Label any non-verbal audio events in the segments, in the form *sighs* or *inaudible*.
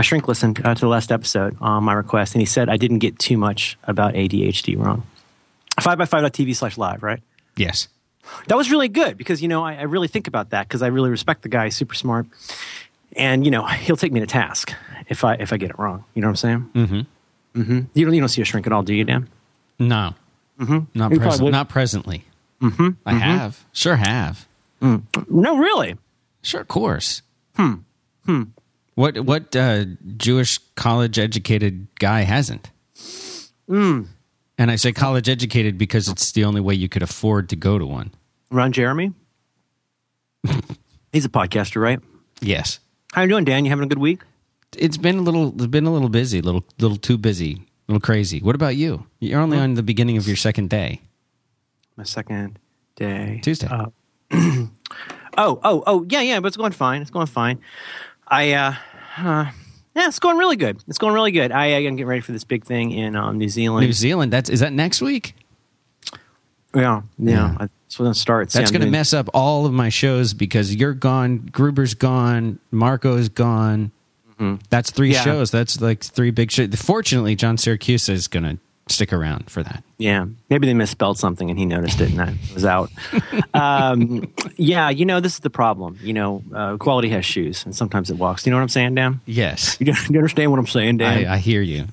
my shrink listened uh, to the last episode on my request, and he said I didn't get too much about ADHD wrong. 5by5.tv slash live, right? Yes. That was really good because, you know, I, I really think about that because I really respect the guy. He's super smart. And, you know, he'll take me to task if I if I get it wrong. You know what I'm saying? Mm-hmm. Mm-hmm. You don't, you don't see a shrink at all, do you, Dan? No. Mm-hmm. Not, pres- not presently. Mm-hmm. I have. Sure have. Mm. No, really. Sure, of course. Hmm. Hmm. What what uh, Jewish college educated guy hasn't? Hmm. And I say college educated because it's the only way you could afford to go to one. Ron Jeremy? *laughs* He's a podcaster, right? Yes. How you doing, Dan? You having a good week? It's been a little it's been a little busy, little little too busy, a little crazy. What about you? You're only on the beginning of your second day. My second day. Tuesday. Uh, *clears throat* oh, oh, oh, yeah, yeah, but it's going fine. It's going fine. I, uh, uh yeah, it's going really good. It's going really good. I, am getting ready for this big thing in um, New Zealand. New Zealand, that's is that next week? yeah, yeah, Yeah. That's when it starts. That's Yeah, going to mess up all of my shows because you're gone, Gruber's gone, Marco's gone. That's three Mm-hmm. Yeah. shows. That's like three big shows. Fortunately, John Siracusa is going to stick around for that. Yeah, maybe they misspelled something and he noticed it and I was out. um, yeah, you know, this is the problem. You know, uh, quality has shoes and sometimes it walks. Do you know what I'm saying, Dan? Yes, You, you understand what I'm saying, Dan? I, I hear you.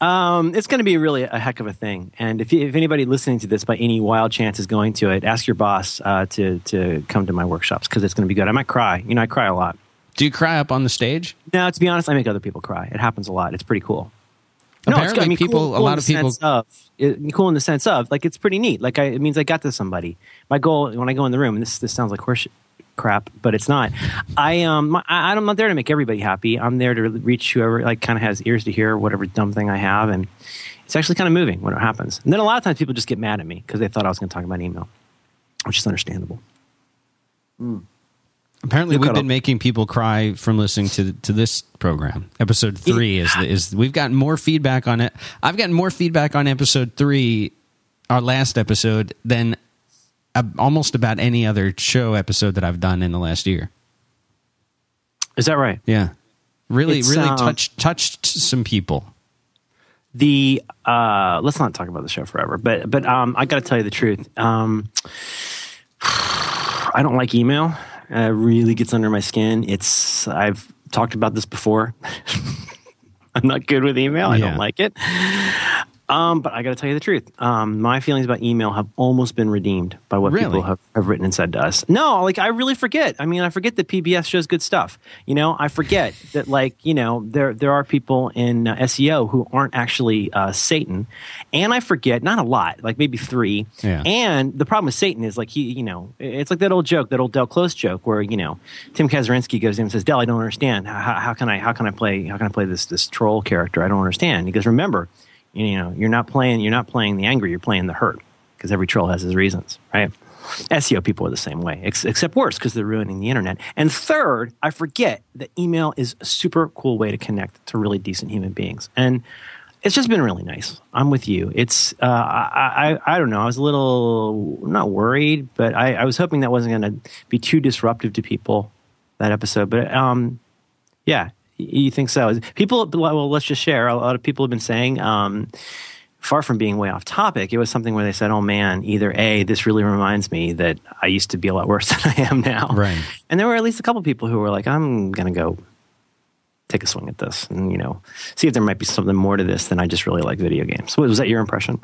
Um, it's going to be really a heck of a thing. And if, you, if anybody listening to this by any wild chance is going to it, ask your boss uh, to to come to my workshops because it's going to be good. I might cry. You know, I cry a lot. Do you cry up on the stage? No, to be honest, I make other people cry. It happens a lot. It's pretty cool. No, it's Apparently good. I mean, people- cool, a lot of people- sense Of, it, cool in the sense of like it's pretty neat. Like I, it means I got to somebody. My goal when I go in the room, and this this sounds like horse crap, but it's not. I um I, I'm not there to make everybody happy. I'm there to reach whoever like kind of has ears to hear whatever dumb thing I have, and it's actually kind of moving when it happens. And then a lot of times people just get mad at me because they thought I was going to talk about email, which is understandable. Apparently, You we've been off- making people cry from listening to to this program. Episode three is is we've gotten more feedback on it. I've gotten more feedback on episode three, our last episode, than uh, almost about any other show episode that I've done in the last year. Is that right? Yeah, really, It's, really um, touched touched some people. the uh let's not talk about the show forever but but um i gotta tell you the truth um *sighs* i don't like email uh, really gets under my skin. It's i've talked about this before. *laughs* I'm not good with email. I Yeah. don't like it um but i gotta tell you the truth. Um my feelings about email have almost been redeemed by what Really? people have, have written and said to us. No like i really forget. I mean i forget that pbs shows good stuff. You know i forget *laughs* that like you know there there are people in uh, seo who aren't actually uh, satan. And i forget not a lot like maybe three. Yeah. and the problem with satan is like he you know it's like that old joke that old del close joke where you know tim kazurinsky goes in and says del i don't understand. How, how, how can i how can i play how can i play this this troll character? I don't understand. He goes remember you know you're not playing you're not playing the angry you're playing the hurt because every troll has his reasons right? Seo people are the same way ex- except worse because they're ruining the internet. And third i forget that email is a super cool way to connect to really decent human beings. And it's just been really nice. I'm with you. It's uh, I, I, I don't know. I was a little not worried but i, I was hoping that wasn't going to be too disruptive to people that episode. But um, yeah, you think so? People, well, let's just share. A lot of people have been saying, um, far from being way off topic, it was something where they said, "Oh man, either a this really reminds me that I used to be a lot worse *laughs* than I am now." Right. And there were at least a couple people who were like, "I'm gonna go." Take a swing at this, and you know, see if there might be something more to this than I just really like video games. Was that your impression?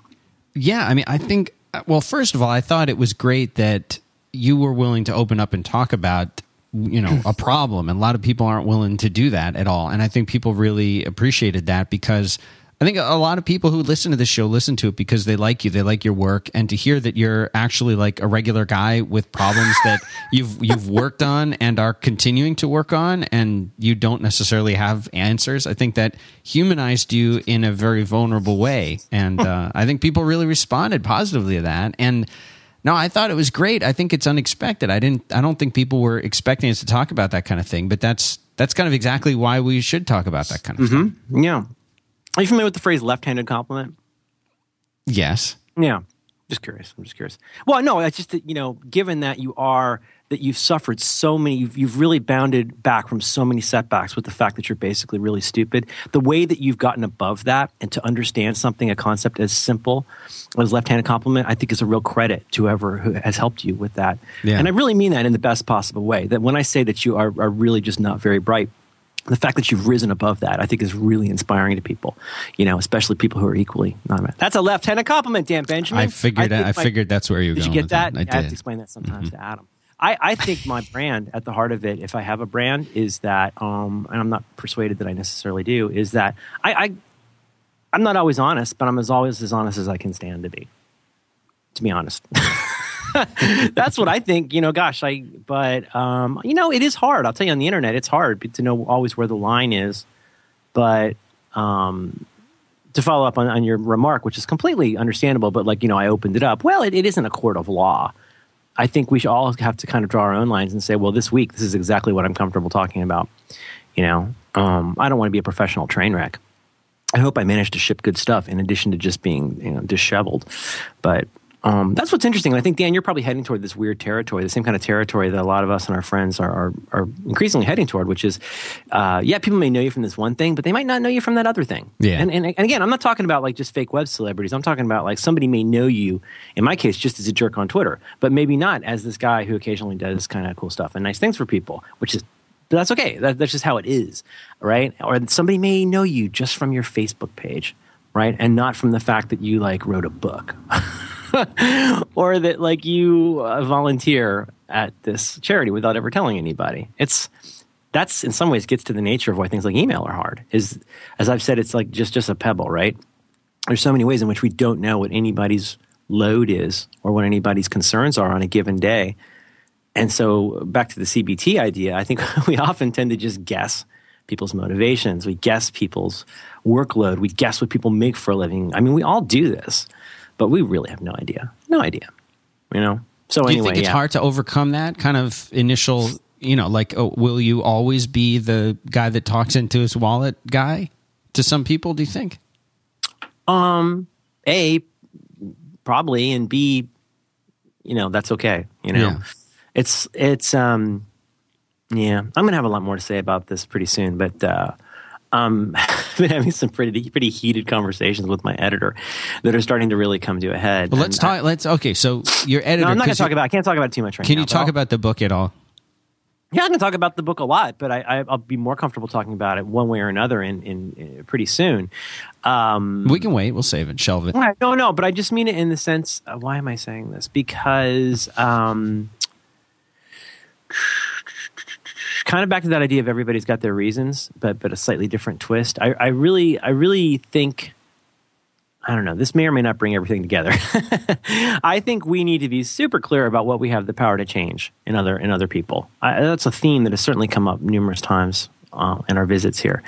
Yeah, I mean, I think. Well, first of all, I thought it was great that you were willing to open up and talk about you know a *clears throat* problem and a lot of people aren't willing to do that at all. And i think people really appreciated that because i think a lot of people who listen to this show listen to it because they like you they like your work and to hear that you're actually like a regular guy with problems that *laughs* you've you've worked on and are continuing to work on and you don't necessarily have answers i think that humanized you in a very vulnerable way. And uh, i think people really responded positively to that. And no, I thought it was great. I think it's unexpected. I didn't. I don't think people were expecting us to talk about that kind of thing. But that's that's kind of exactly why we should talk about that kind of mm-hmm. stuff. Yeah. Are you familiar with the phrase "left-handed compliment"? Yes. Yeah. Just curious. I'm just curious. Well, no, it's just that, you know, given that you are that you've suffered so many, you've, you've really bounded back from so many setbacks with the fact that you're basically really stupid. The way that you've gotten above that and to understand something, a concept as simple as left-handed compliment, I think is a real credit to whoever who has helped you with that. Yeah. And I really mean that in the best possible way. That when I say that you are, are really just not very bright, the fact that you've risen above that, I think, is really inspiring to people. You know, especially people who are equally not. That's a left-handed compliment, Dan Benjamin. I figured. I, my- figured that's where you Did you get that? with it. I, I have to explain that sometimes mm-hmm. to Adam. I, I think my brand, at the heart of it, if I have a brand, is that, um, and I'm not persuaded that I necessarily do, is that I, I I'm not always honest, but I'm as always as honest as I can stand to be. To be honest. *laughs* That's what I think. You know, gosh, I. But um, you know, it is hard. I'll tell you on the internet, it's hard to know always where the line is. But um, to follow up on, on your remark, which is completely understandable, but like you know, I opened it up. Well, it, it isn't a court of law. I think we should all have to kind of draw our own lines and say, well, this week this is exactly what I'm comfortable talking about. You know, um, I don't want to be a professional train wreck. I hope I managed to ship good stuff in addition to just being you know disheveled. But um, that's what's interesting. And I think Dan, you're probably heading toward this weird territory, the same kind of territory that a lot of us and our friends are are, are increasingly heading toward, which is, uh, yeah, people may know you from this one thing, but they might not know you from that other thing. Yeah. And, and and again, I'm not talking about like just fake web celebrities. I'm talking about like somebody may know you, in my case, just as a jerk on Twitter, but maybe not as this guy who occasionally does kind of cool stuff and nice things for people, which is that's okay. That, that's just how it is, right? Or somebody may know you just from your Facebook page, right, and not from the fact that you like wrote a book, *laughs* *laughs* or that like you uh, volunteer at this charity without ever telling anybody. It's that's in some ways gets to the nature of why things like email are hard. Is as I've said, it's like just just a pebble, right? There's so many ways in which we don't know what anybody's load is or what anybody's concerns are on a given day. And so back to the CBT idea, I think *laughs* we often tend to just guess people's motivations. We guess people's workload. We guess what people make for a living. I mean, we all do this, but we really have no idea. No idea. You know? So Do you anyway, think it's yeah. hard to overcome that kind of initial? You know, like, oh, will you always be the guy that talks into his wallet guy to some people? Do you think? Um, A, probably, and B, you know, that's okay. You know, Yeah. it's it's um, yeah. I'm gonna have a lot more to say about this pretty soon, but uh, um, *laughs* I've been having some pretty pretty heated conversations with my editor that are starting to really come to a head. Well, let's And I- talk. Let's okay. So your editor. no, I'm not gonna 'cause talk about. I can't talk about it too much right Can now. you talk I'll- about the book at all? Yeah, I can talk about the book a lot, but I, I, I'll be more comfortable talking about it one way or another in, in, in pretty soon. Um, We can wait. We'll save it. Shelve it. No, no, but I just mean it in the sense. Uh, why am I saying this? Because um, kind of back to that idea of everybody's got their reasons, but but a slightly different twist. I, I really, I really think. I don't know. This may or may not bring everything together. *laughs* I think we need to be super clear about what we have the power to change in other in other people. I, that's a theme that has certainly come up numerous times uh, in our visits here.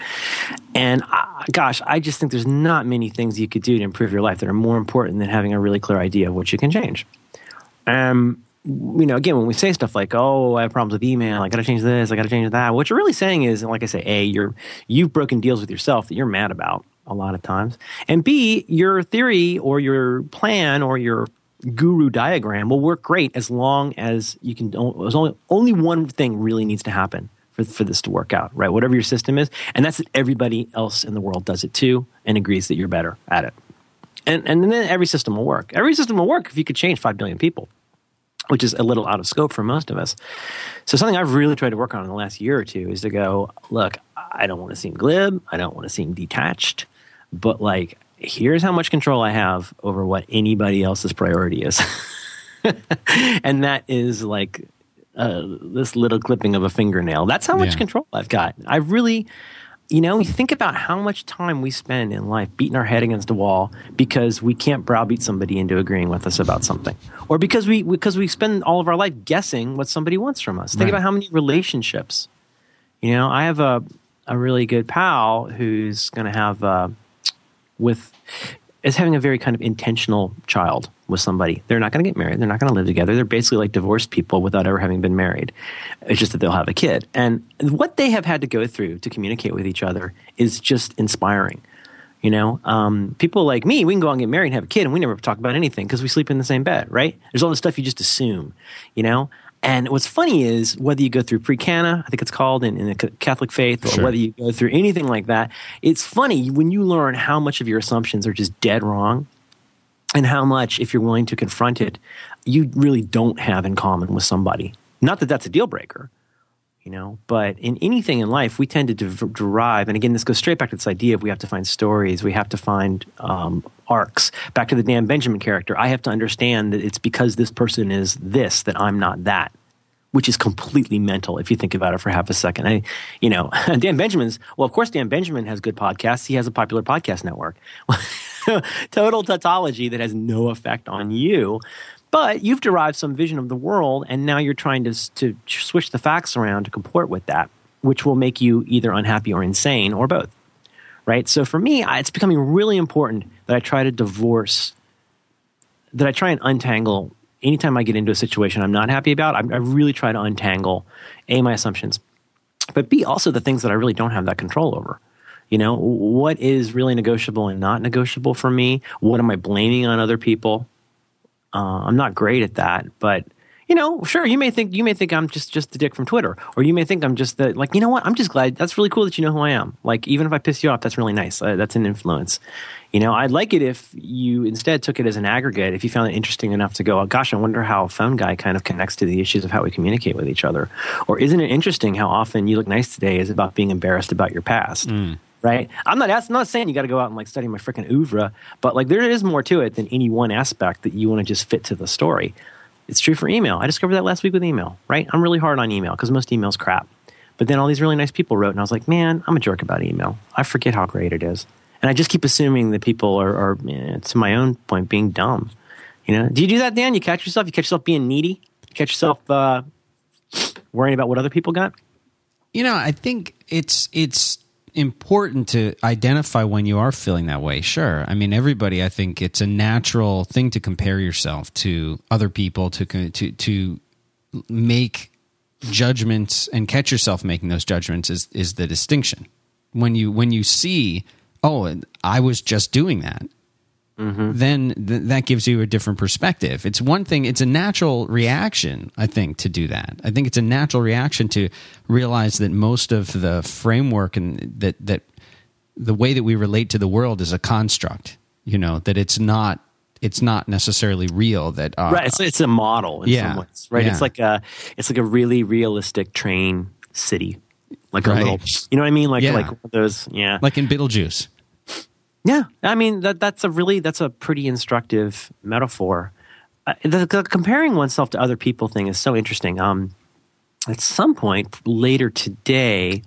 And uh, gosh, I just think there's not many things you could do to improve your life that are more important than having a really clear idea of what you can change. Um, you know, again, when we say stuff like, "Oh, I have problems with email. I got to change this. I got to change that," what you're really saying is, like I say, a you're you've broken deals with yourself that you're mad about a lot of times, and b your theory or your plan or your guru diagram will work great as long as you can. As only only one thing really needs to happen for for this to work out, right? Whatever your system is, and that's that everybody else in the world does it too and agrees that you're better at it. And and then every system will work. Every system will work if you could change five billion people which is a little out of scope for most of us. So something I've really tried to work on in the last year or two is to go, look, I don't want to seem glib, I don't want to seem detached, but like here's how much control I have over what anybody else's priority is. *laughs* and that is like uh, this little clipping of a fingernail. That's how much Yeah. control I've got. I really you know, you think about how much time we spend in life beating our head against a wall because we can't browbeat somebody into agreeing with us about something, or because we because we spend all of our life guessing what somebody wants from us. Think Right. about how many relationships. You know, I have a a really good pal who's going to have uh, with is having a very kind of intentional child with somebody. They're not going to get married. They're not going to live together. They're basically like divorced people without ever having been married. It's just that they'll have a kid. And what they have had to go through to communicate with each other is just inspiring. You know, um, people like me, we can go out and get married and have a kid, and we never talk about anything because we sleep in the same bed, right? There's all this stuff you just assume. You know, And what's funny is whether you go through pre-cana, I think it's called in, in the Catholic faith, or Sure. whether you go through anything like that, it's funny when you learn how much of your assumptions are just dead wrong and how much, if you're willing to confront it, you really don't have in common with somebody. Not that that's a deal breaker, you know, but in anything in life, we tend to de- derive, and again, this goes straight back to this idea of we have to find stories, we have to find um, arcs. Back to the Dan Benjamin character, I have to understand that it's because this person is this that I'm not that. Which is completely mental if you think about it for half a second. I, you know, *laughs* Dan Benjamin's, well, of course, Dan Benjamin has good podcasts. He has a popular podcast network. *laughs* Total tautology that has no effect on you. But you've derived some vision of the world, and now you're trying to, to switch the facts around to comport with that, which will make you either unhappy or insane or both. Right? So for me, it's becoming really important that I try to divorce, that I try and untangle anytime I get into a situation I'm not happy about. I, I really try to untangle A, my assumptions, but B, also the things that I really don't have that control over. You know, what is really negotiable and not negotiable for me? What am I blaming on other people? Uh, I'm not great at that, but you know, sure, you may think you may think I'm just just the dick from Twitter, or you may think I'm just the like. You know what? I'm just glad. That's really cool that you know who I am. Like, even if I piss you off, that's really nice. Uh, that's an influence. You know, I'd like it if you instead took it as an aggregate. If you found it interesting enough to go, oh, gosh, I wonder how a phone guy kind of connects to the issues of how we communicate with each other, or isn't it interesting how often you look nice today is about being embarrassed about your past right? I'm not asking, not saying you got to go out and like study my freaking oeuvre, but like there is more to it than any one aspect that you want to just fit to the story. It's true for email. I discovered that last week with email, right? I'm really hard on email because most email's crap. But then all these really nice people wrote, and I was like, man, I'm a jerk about email. I forget how great it is. And I just keep assuming that people are, are eh, to my own point, being dumb. You know, do you do that, Dan? You catch yourself? You catch yourself being needy? You catch yourself uh, worrying about what other people got? You know, I think it's it's important to identify when you are feeling that way. Sure. I mean, everybody, I think it's a natural thing to compare yourself to other people to to to make judgments and catch yourself making those judgments is is the distinction. When you when you see, oh, I was just doing that. Then th- that gives you a different perspective. It's one thing, it's a natural reaction, I think, to do that. I think it's a natural reaction to realize that most of the framework and that, that the way that we relate to the world is a construct, you know, that it's not it's not necessarily real that uh, right it's, it's a model in Yeah. some ways right Yeah. it's like a it's like a really realistic train city like a Right. little you know what i mean like Yeah. like those yeah like in Beetlejuice. Yeah i mean that that's a really that's a pretty instructive metaphor uh, the, the comparing oneself to other people thing is so interesting um at some point later today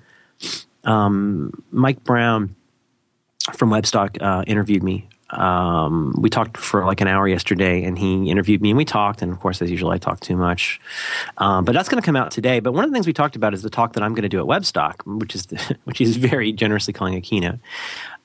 um mike brown from Webstock uh, interviewed me. Um, we talked for like an hour yesterday, and he interviewed me, and we talked. And of course, as usual, I talk too much. Um, but that's going to come out today. But one of the things we talked about is the talk that I'm going to do at Webstock, which is the, *laughs* which he's very generously calling a keynote.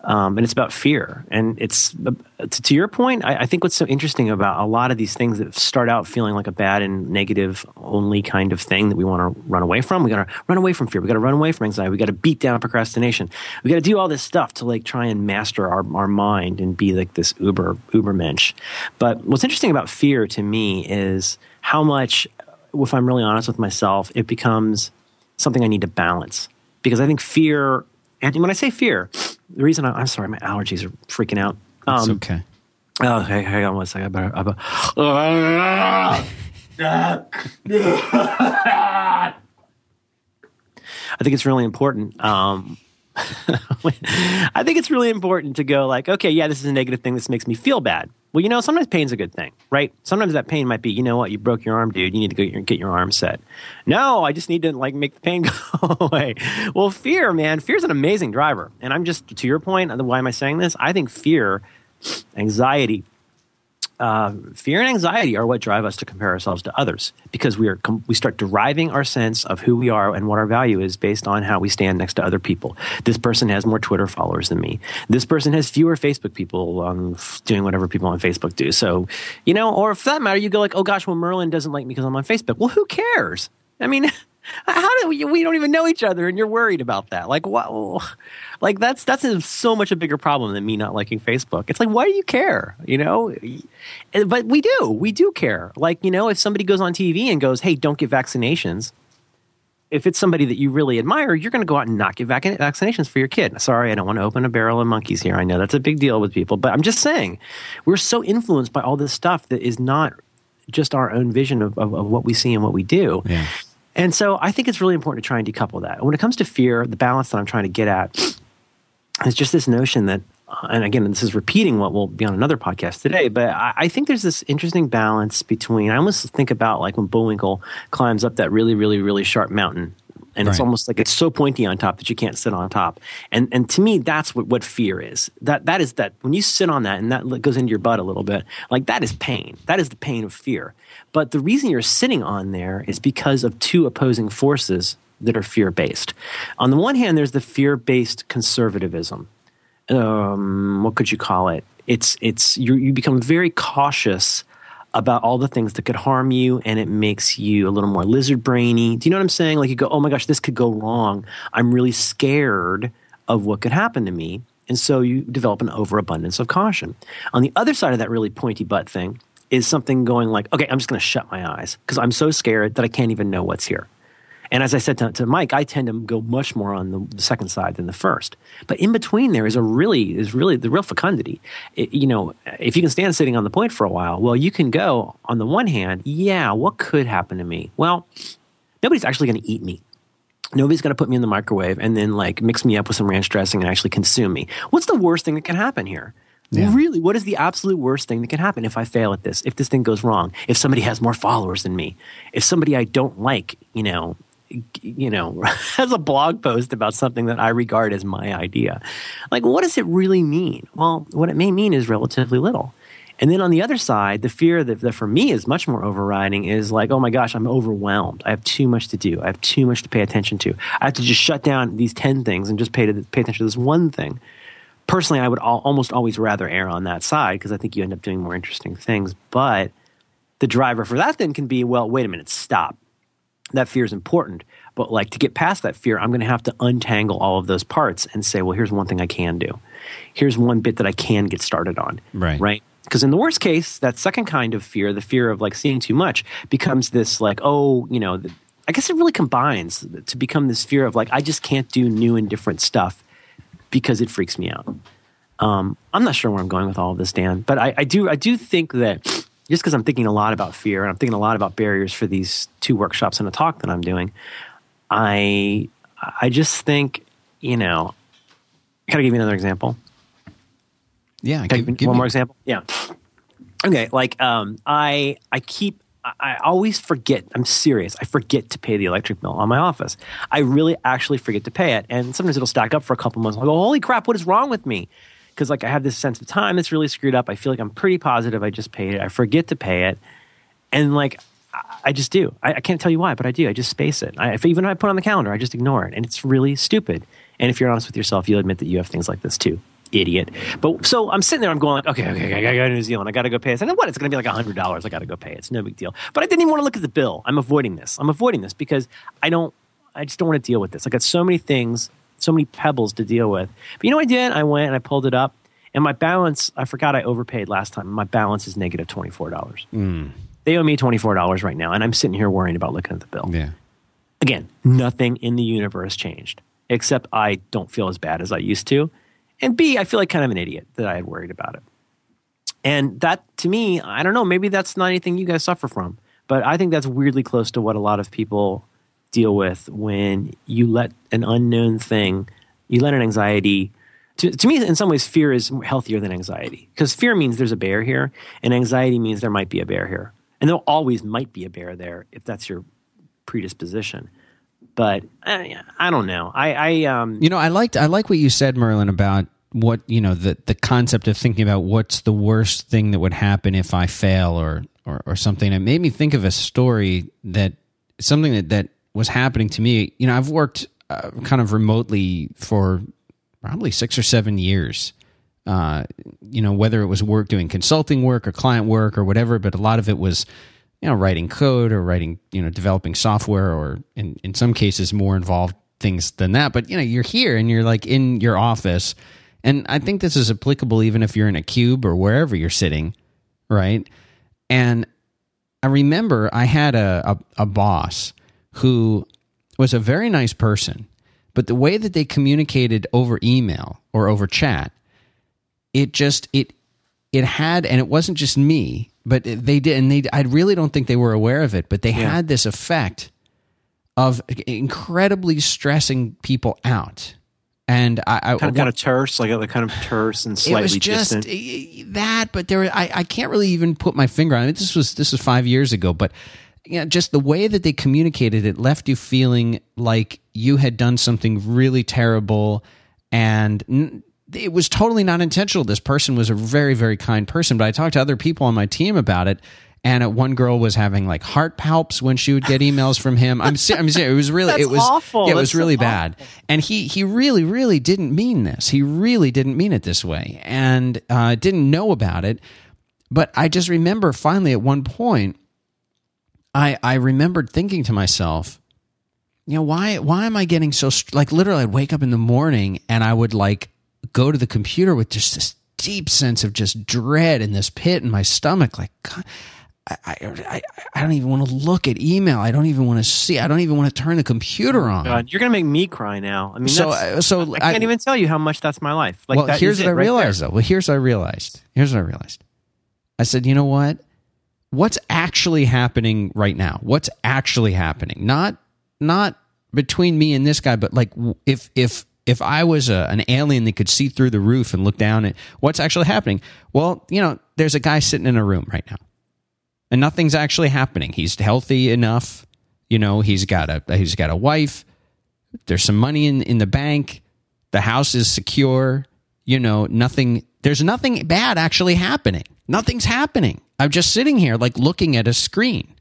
Um, and it's about fear. And it's to, to your point. I, I think what's so interesting about a lot of these things that start out feeling like a bad and negative only kind of thing that we want to run away from. We got to run away from fear. We got to run away from anxiety. We got to beat down procrastination. We got to do all this stuff to like try and master our, our mind and be like this uber uber mensch. But what's interesting about fear to me is how much, if I'm really honest with myself, it becomes something I need to balance because I think fear. And when I say fear, the reason I, I'm sorry, my allergies are freaking out. It's Um, okay. Oh, hey, hang on one second. I better. I better. I think it's really important. Um, *laughs* I think it's really important to go like, okay, yeah, this is a negative thing. This makes me feel bad. Well, you know, sometimes pain's a good thing, right? Sometimes that pain might be, you know what, you broke your arm, dude. You need to go get your, get your arm set. No, I just need to like make the pain *laughs* go away. Well, fear, man, fear's an amazing driver. And I'm just to your point. Uh, why am I saying this? I think fear, anxiety, uh, fear and anxiety are what drive us to compare ourselves to others because we are com- we start deriving our sense of who we are and what our value is based on how we stand next to other people. This person has more Twitter followers than me. This person has fewer Facebook people um, doing whatever people on Facebook do. So, you know, or for that matter, you go like, oh gosh, well Merlin doesn't like me because I'm on Facebook. Well, who cares? I mean. *laughs* How do we? We don't even know each other, and you're worried about that. Like what? Like that's that's a, so much a bigger problem than me not liking Facebook. It's like why do you care? You know, but we do. We do care. Like you know, if somebody goes on TV and goes, "Hey, don't get vaccinations," if it's somebody that you really admire, you're going to go out and not get vac- vaccinations for your kid. Sorry, I don't want to open a barrel of monkeys here. I know that's a big deal with people, but I'm just saying we're so influenced by all this stuff that is not just our own vision of, of, of what we see and what we do. Yeah. And so I think it's really important to try and decouple that. When it comes to fear, the balance that I'm trying to get at is just this notion that, uh, and again, this is repeating what will be on another podcast today, but I, I think there's this interesting balance between, I almost think about like when Bullwinkle climbs up that really, really, really sharp mountain and it's almost like it's so pointy on top that you can't sit on top. And and to me, that's what, what fear is. That that is that when you sit on that and that goes into your butt a little bit, like that is pain. That is the pain of fear. But the reason you're sitting on there is because of two opposing forces that are fear based. On the one hand, there's the fear based conservatism. Um, what could you call it? It's it's you you become very cautious about all the things that could harm you and it makes you a little more lizard brainy. Do you know what I'm saying? Like you go, oh my gosh, this could go wrong. I'm really scared of what could happen to me. And so you develop an overabundance of caution. On the other side of that really pointy butt thing is something going like, okay, I'm just going to shut my eyes because I'm so scared that I can't even know what's here. And as I said to, to Mike, I tend to go much more on the, the second side than the first. But in between there is a really is really the real fecundity. It- you know, if you can stand sitting on the point for a while, well, you can go on the one hand, yeah, what could happen to me? Well, nobody's actually going to eat me. Nobody's going to put me in the microwave and then like mix me up with some ranch dressing and actually consume me. What's the worst thing that can happen here? Yeah. Really, what is the absolute worst thing that can happen if I fail at this? If this thing goes wrong? If somebody has more followers than me? If somebody I don't like, you know, you know, *laughs* has a blog post about something that I regard as my idea. Like, what does it really mean? Well, what it may mean is relatively little. And then on the other side, the fear that, that for me is much more overriding is like, oh my gosh, I'm overwhelmed. I have too much to do. I have too much to pay attention to. I have to just shut down these 10 things and just pay, to, pay attention to this one thing. Personally, I would al- almost always rather err on that side because I think you end up doing more interesting things. But the driver for that then can be, well, wait a minute, stop that fear is important. But like to get past that fear, I'm going to have to untangle all of those parts and say, well, here's one thing I can do. Here's one bit that I can get started on. Right. Right. Because in the worst case, that second kind of fear, the fear of like seeing too much, becomes this like, oh, you know, th- I guess it really combines to become this fear of like, I just can't do new and different stuff because it freaks me out. Um, I'm not sure where I'm going with all of this, Dan, but I, I do I do think that just because I'm thinking a lot about fear and I'm thinking a lot about barriers for these two workshops and a talk that I'm doing, I I just think you know. Can I give you another example? Yeah. Can I give- give one me- more example? Yeah. Okay, like um, I I keep I- I always forget. I'm serious. I forget to pay the electric bill on my office. I really actually forget to pay it, and sometimes it'll stack up for a couple months. I go, holy crap, what is wrong with me? Because like I have this sense of time that's really screwed up. I feel like I'm pretty positive I just paid it. I forget to pay it, and like I- just do. I, I can't tell you why, but I do. I just space it. I, if even if I put it on the calendar, I just ignore it, and it's really stupid. And if you're honest with yourself, you'll admit that you have things like this too. Idiot. But so I'm sitting there, I'm going like, okay, okay, I gotta go to New Zealand. I gotta go pay this. And what? It's gonna be like hundred dollars. I gotta go pay it. It's no big deal. But I didn't even want to look at the bill. I'm avoiding this. I'm avoiding this because I don't I just don't want to deal with this. I got so many things, so many pebbles to deal with. But you know what I did? I went and I pulled it up. And my balance, I forgot I overpaid last time. My balance is negative twenty four dollars. Mm. They owe me twenty four dollars right now, and I'm sitting here worrying about looking at the bill. Yeah. Again, nothing in the universe changed, except I don't feel as bad as I used to, and B, I feel like kind of an idiot that I had worried about it. And that, to me, I don't know. Maybe that's not anything you guys suffer from, but I think that's weirdly close to what a lot of people deal with when you let an unknown thing, you let an anxiety. To, to me, in some ways, fear is healthier than anxiety because fear means there's a bear here, and anxiety means there might be a bear here, and there always might be a bear there if that's your predisposition. But I, I don't know. I, I um, You know, I liked I like what you said, Merlin, about what you know the the concept of thinking about what's the worst thing that would happen if I fail or or, or something. It made me think of a story that something that that was happening to me. You know, I've worked uh, kind of remotely for probably six or seven years. Uh, you know, whether it was work doing consulting work or client work or whatever, but a lot of it was you know, writing code or writing, you know, developing software or in, in some cases more involved things than that. But, you know, you're here and you're like in your office. And I think this is applicable even if you're in a cube or wherever you're sitting, right? And I remember I had a, a, a boss who was a very nice person, but the way that they communicated over email or over chat, it just, it, it had, and it wasn't just me, but they did, and they. I really don't think they were aware of it, but they Yeah. had this effect of incredibly stressing people out. And I, I Kind of, kind of terse, like a kind of terse and it slightly was just distant. eh, that, but there, I, I can't really even put my finger on it. This was this was five years ago, but you know, just the way that they communicated it left you feeling like you had done something really terrible, and n- it was totally not intentional. This person was a very very kind person, but I talked to other people on my team about it. And one girl was having like heart palps when she would get emails from him. I'm, ser- I'm serious. It was really, *laughs* it was awful. Yeah, it was That's so really bad. And he he really really didn't mean this. He really didn't mean it this way, and uh, didn't know about it. But I just remember finally at one point, I I remembered thinking to myself, you know, why why am I getting so str- like literally? I'd wake up in the morning and I would like go to the computer with just this deep sense of just dread in this pit in my stomach, like. God, I, I, I, I don't even want to look at email. I don't even want to see. I don't even want to turn the computer on. God, you're gonna make me cry now. I mean, So, that's- uh, so I can't even tell you how much that's my life. Like, well, here's what I right realized there. though. Well, here's what I realized. Here's what I realized. I said, you know what? What's actually happening right now? What's actually happening? Not not between me and this guy, but like if if if I was a, an alien that could see through the roof and look down at what's actually happening. Well, you know, there's a guy sitting in a room right now, and nothing's actually happening. He's healthy enough. You know, he's got a he's got a wife. There's some money in in the bank. The house is secure. You know, nothing. There's nothing bad actually happening. Nothing's happening. I'm just sitting here like looking at a screen.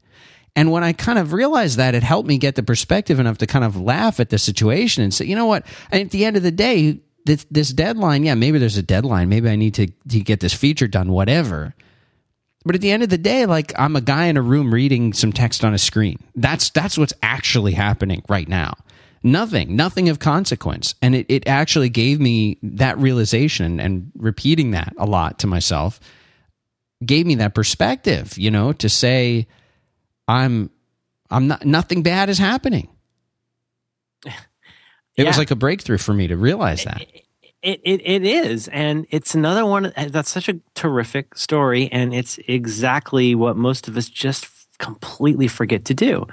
And when I kind of realized that, it helped me get the perspective enough to kind of laugh at the situation and say, you know what? And at the end of the day, this, this deadline, yeah, maybe there's a deadline. Maybe I need to, to get this feature done, whatever. But at the end of the day, like I'm a guy in a room reading some text on a screen. That's that's what's actually happening right now. Nothing, nothing of consequence. And it, it actually gave me that realization and repeating that a lot to myself gave me that perspective, you know, to say I'm I'm not nothing bad is happening. It was like a breakthrough for me to realize that. It, it it is, and it's another one that's such a terrific story, and it's exactly what most of us just completely forget to do.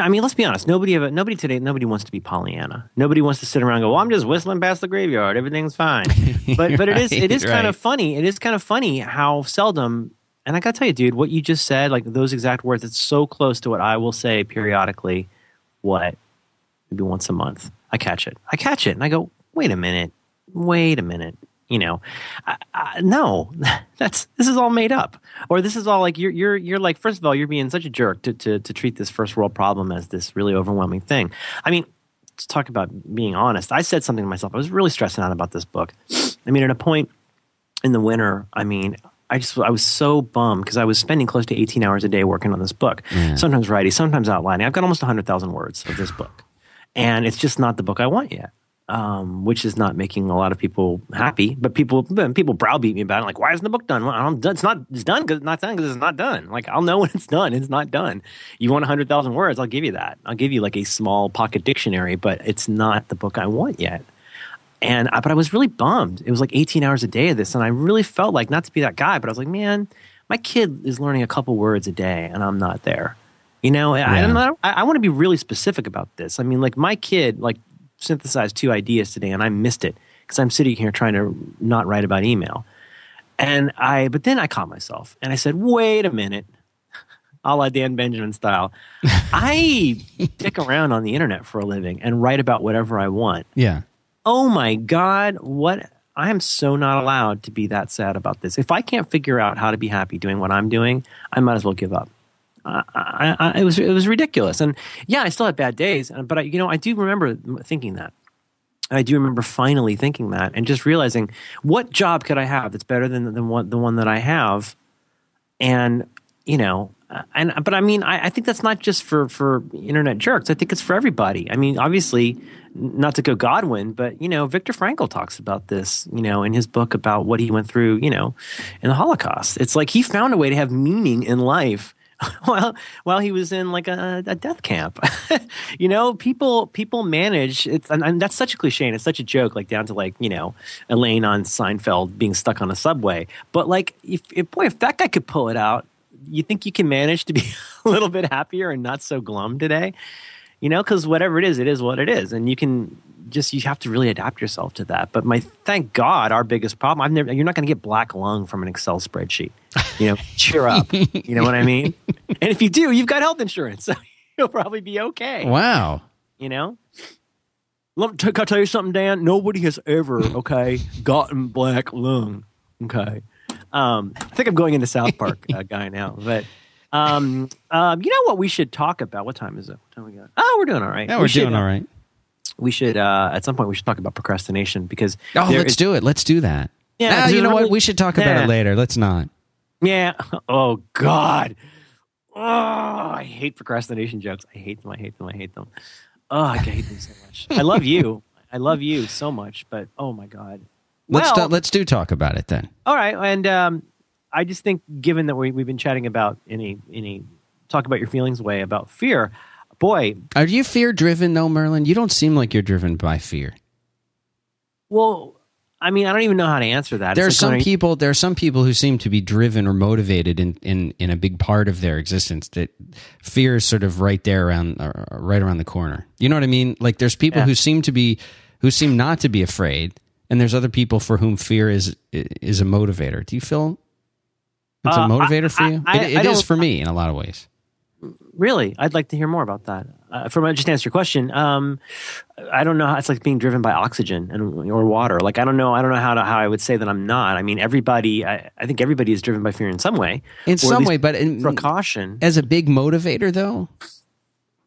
I mean, let's be honest. Nobody ever, nobody today, nobody wants to be Pollyanna. Nobody wants to sit around and go, "Well, I'm just whistling past the graveyard. Everything's fine." *laughs* But but it is it is Right, kind of funny. It is kind of funny how seldom. And I got to tell you, dude, what you just said, like those exact words, it's so close to what I will say periodically. What maybe once a month. I catch it. I catch it, and I go, "Wait a minute, wait a minute." You know, I, I, no, *laughs* that's this is all made up, or this is all like you're you're you're like. First of all, you're being such a jerk to to to treat this first world problem as this really overwhelming thing. I mean, let's talk about being honest. I said something to myself. I was really stressing out about this book. I mean, at a point in the winter, I mean, I just I was so bummed because I was spending close to 18 hours a day working on this book. Sometimes writing, sometimes outlining. I've got almost 100,000 words of this book, and it's just not the book I want yet. Um, which is not making a lot of people happy, but people people browbeat me about it. Like, why isn't the book done? Well, I'm done. It's not. It's done because it's not done because it's not done. Like, I'll know *laughs* when it's done. It's not done. You want hundred thousand words? I'll give you that. I'll give you like a small pocket dictionary, but it's not the book I want yet and I, but I was really bummed. It was like 18 hours a day of this, and I really felt like not to be that guy, but I was like, man, my kid is learning a couple words a day, and I'm not there. You know, I, I'm not, I, I want to be really specific about this. I mean, like my kid, like synthesized two ideas today, and I missed it because I'm sitting here trying to not write about email. And I, but then I caught myself, and I said, wait a minute. *laughs* A la Dan Benjamin style. *laughs* I dick around on the internet for a living and write about whatever I want Yeah. oh my god what i am so not allowed to be that sad about this if i can't figure out how to be happy doing what i'm doing i might as well give up I, I, it was it was ridiculous and yeah i still had bad days but I, you know i do remember thinking that I do remember finally thinking that and just realizing what job could I have that's better than than one, the one that I have, and you know Uh, and but I mean, I, I, think that's not just for for internet jerks. I think it's for everybody. I mean, obviously, not to go Godwin, but you know, Viktor Frankl talks about this. You know, in his book about what he went through. You know, in the Holocaust. It's like he found a way to have meaning in life *laughs* while while he was in like a, a death camp. *laughs* you know, people people manage. It's and, and, that's such a cliche and it's such a joke. Like down to like you know Elaine on Seinfeld being stuck on a subway. But like, if, if boy, if that guy could pull it out, you think you can manage to be *laughs* a little bit happier and not so glum today? You know, because whatever it is, it is what it is, and you can just you have to really adapt yourself to that. But my thank God, our biggest problem. I've never. You're not going to get black lung from an Excel spreadsheet. You know, *laughs* cheer up. You know what I mean? *laughs* And if you do, you've got health insurance, *laughs* so you'll probably be okay. Wow. You know. Let me t- can I tell you something, Dan? Nobody has ever, okay, gotten black lung. Okay. Um, I think I'm going into South Park uh, guy now, but um, um, you know what we should talk about? What time is it? What time we got? Oh, we're doing all right. Yeah, we're we doing all right. We should uh, at some point we should talk about procrastination because oh, let's is, do it. Let's do that. Yeah, you know really, what? We should talk about it later. Let's not. Yeah. *laughs* Oh God. Oh, I hate procrastination jokes. I hate them. I hate them. I hate them. Oh, I hate them so much. I love you. I love you so much, but oh my God. Let's do, let's do talk about it then. All right, and um, I just think, given that we, we've been chatting about any any talk about your feelings way about fear, boy, are you fear driven though, Merlin? You don't seem like you're driven by fear. Well, I mean, I don't even know how to answer that. There are some people. There are some people who seem to be driven or motivated in, in, in a big part of their existence. That fear is sort of right there around, uh, right around the corner. You know what I mean? Like there's people yeah. who seem to be, who seem not to be afraid, and there's other people for whom fear is is a motivator. Do you feel it's uh, a motivator I, for you? I, I, it, it is for me in a lot of ways. Really, I'd like to hear more about that. Uh, from just to answer your question, um, I don't know how it's like being driven by oxygen and or water. Like I don't know, I don't know how to how I would say that I'm not. I mean, everybody, I, I think everybody is driven by fear in some way, in some way, but in, precaution as a big motivator, though.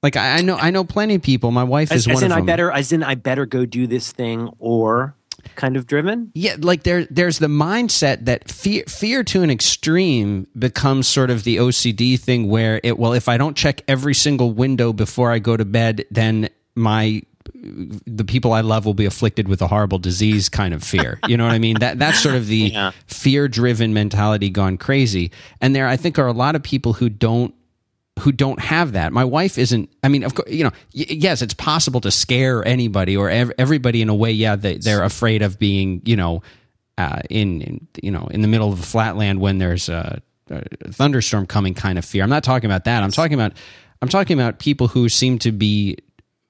Like I, know, I know plenty of people. My wife is as, one as in of them. I better, as in I better go do this thing, or kind of driven. Yeah, like there there's the mindset that fear fear to an extreme becomes sort of the OCD thing where it well if I don't check every single window before I go to bed then my the people I love will be afflicted with a horrible disease kind of fear. *laughs* You know what I mean? That that's sort of the yeah. fear driven mentality gone crazy. And there I think are a lot of people who don't who don't have that. My wife isn't. I mean, of course, you know, y- yes, it's possible to scare anybody or ev- everybody in a way. Yeah, they, they're afraid of being, you know, uh, in, in, you know in the middle of the flatland when there's a, a, thunderstorm coming. Kind of fear. I'm not talking about that. I'm talking about I'm talking about people who seem to be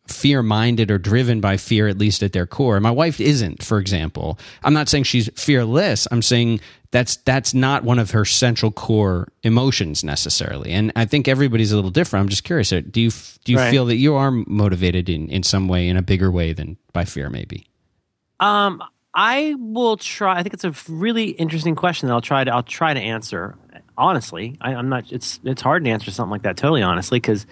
fear minded or driven by fear, at least at their core. My wife isn't, for example. I'm not saying she's fearless. I'm saying that's that's not one of her central core emotions necessarily. And I think everybody's a little different. I'm just curious. Uh, do you do you right. feel that you are motivated in in some way, in a bigger way than by fear, maybe? Um, I will try. I think it's a really interesting question that I'll try to I'll try to answer. Honestly, I, am not. It's it's hard to answer something like that totally honestly because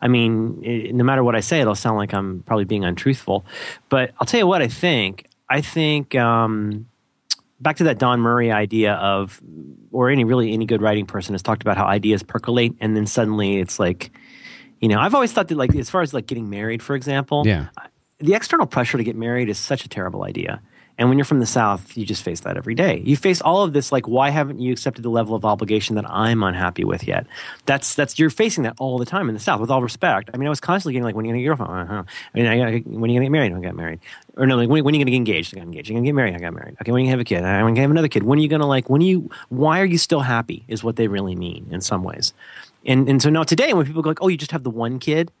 I mean, it, no matter what I say, it'll sound like I'm probably being untruthful. But I'll tell you what I think. I think um, back to that Don Murray idea of, or any really any good writing person has talked about how ideas percolate, and then suddenly it's like, you know, I've always thought that like as far as like getting married, for example, yeah, the external pressure to get married is such a terrible idea. And when you're from the South, you just face that every day. You face all of this, like, why haven't you accepted the level of obligation that I'm unhappy with yet? That's that's you're facing that all the time in the South. With all respect, I mean, I was constantly getting like, when are you gonna get a girlfriend? Uh-huh. I mean, I, when are you gonna get married? I got married. Or no, like, when, when are you gonna get engaged? I got engaged. You gonna get married? I got married. Okay, when are you gonna have a kid? I'm gonna have another kid. When are you gonna like? When are you? Why are you still happy? Is what they really mean in some ways. And and so now today, when people go like, oh, you just have the one kid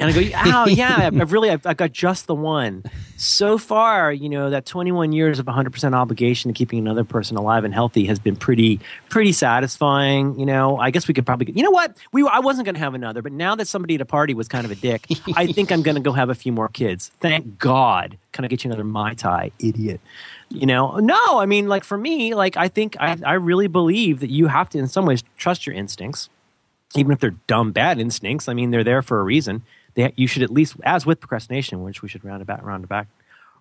and I go, oh, yeah, *laughs* I've, really, I've, I've, got just the one. So far, you know, that 21 years of 100% obligation to keeping another person alive and healthy has been pretty, pretty satisfying. You know, I guess we could probably, you know what? We, I wasn't going to have another, but now that somebody at a party was kind of a dick, I think I'm going to go have a few more kids. Thank God. Kind of get you another Mai Tai, idiot. You know, no, I mean, like for me, like I think I, I really believe that you have to, in some ways, trust your instincts, even if they're dumb, bad instincts. I mean, they're there for a reason they, you should at least, as with procrastination, which we should round about, round back,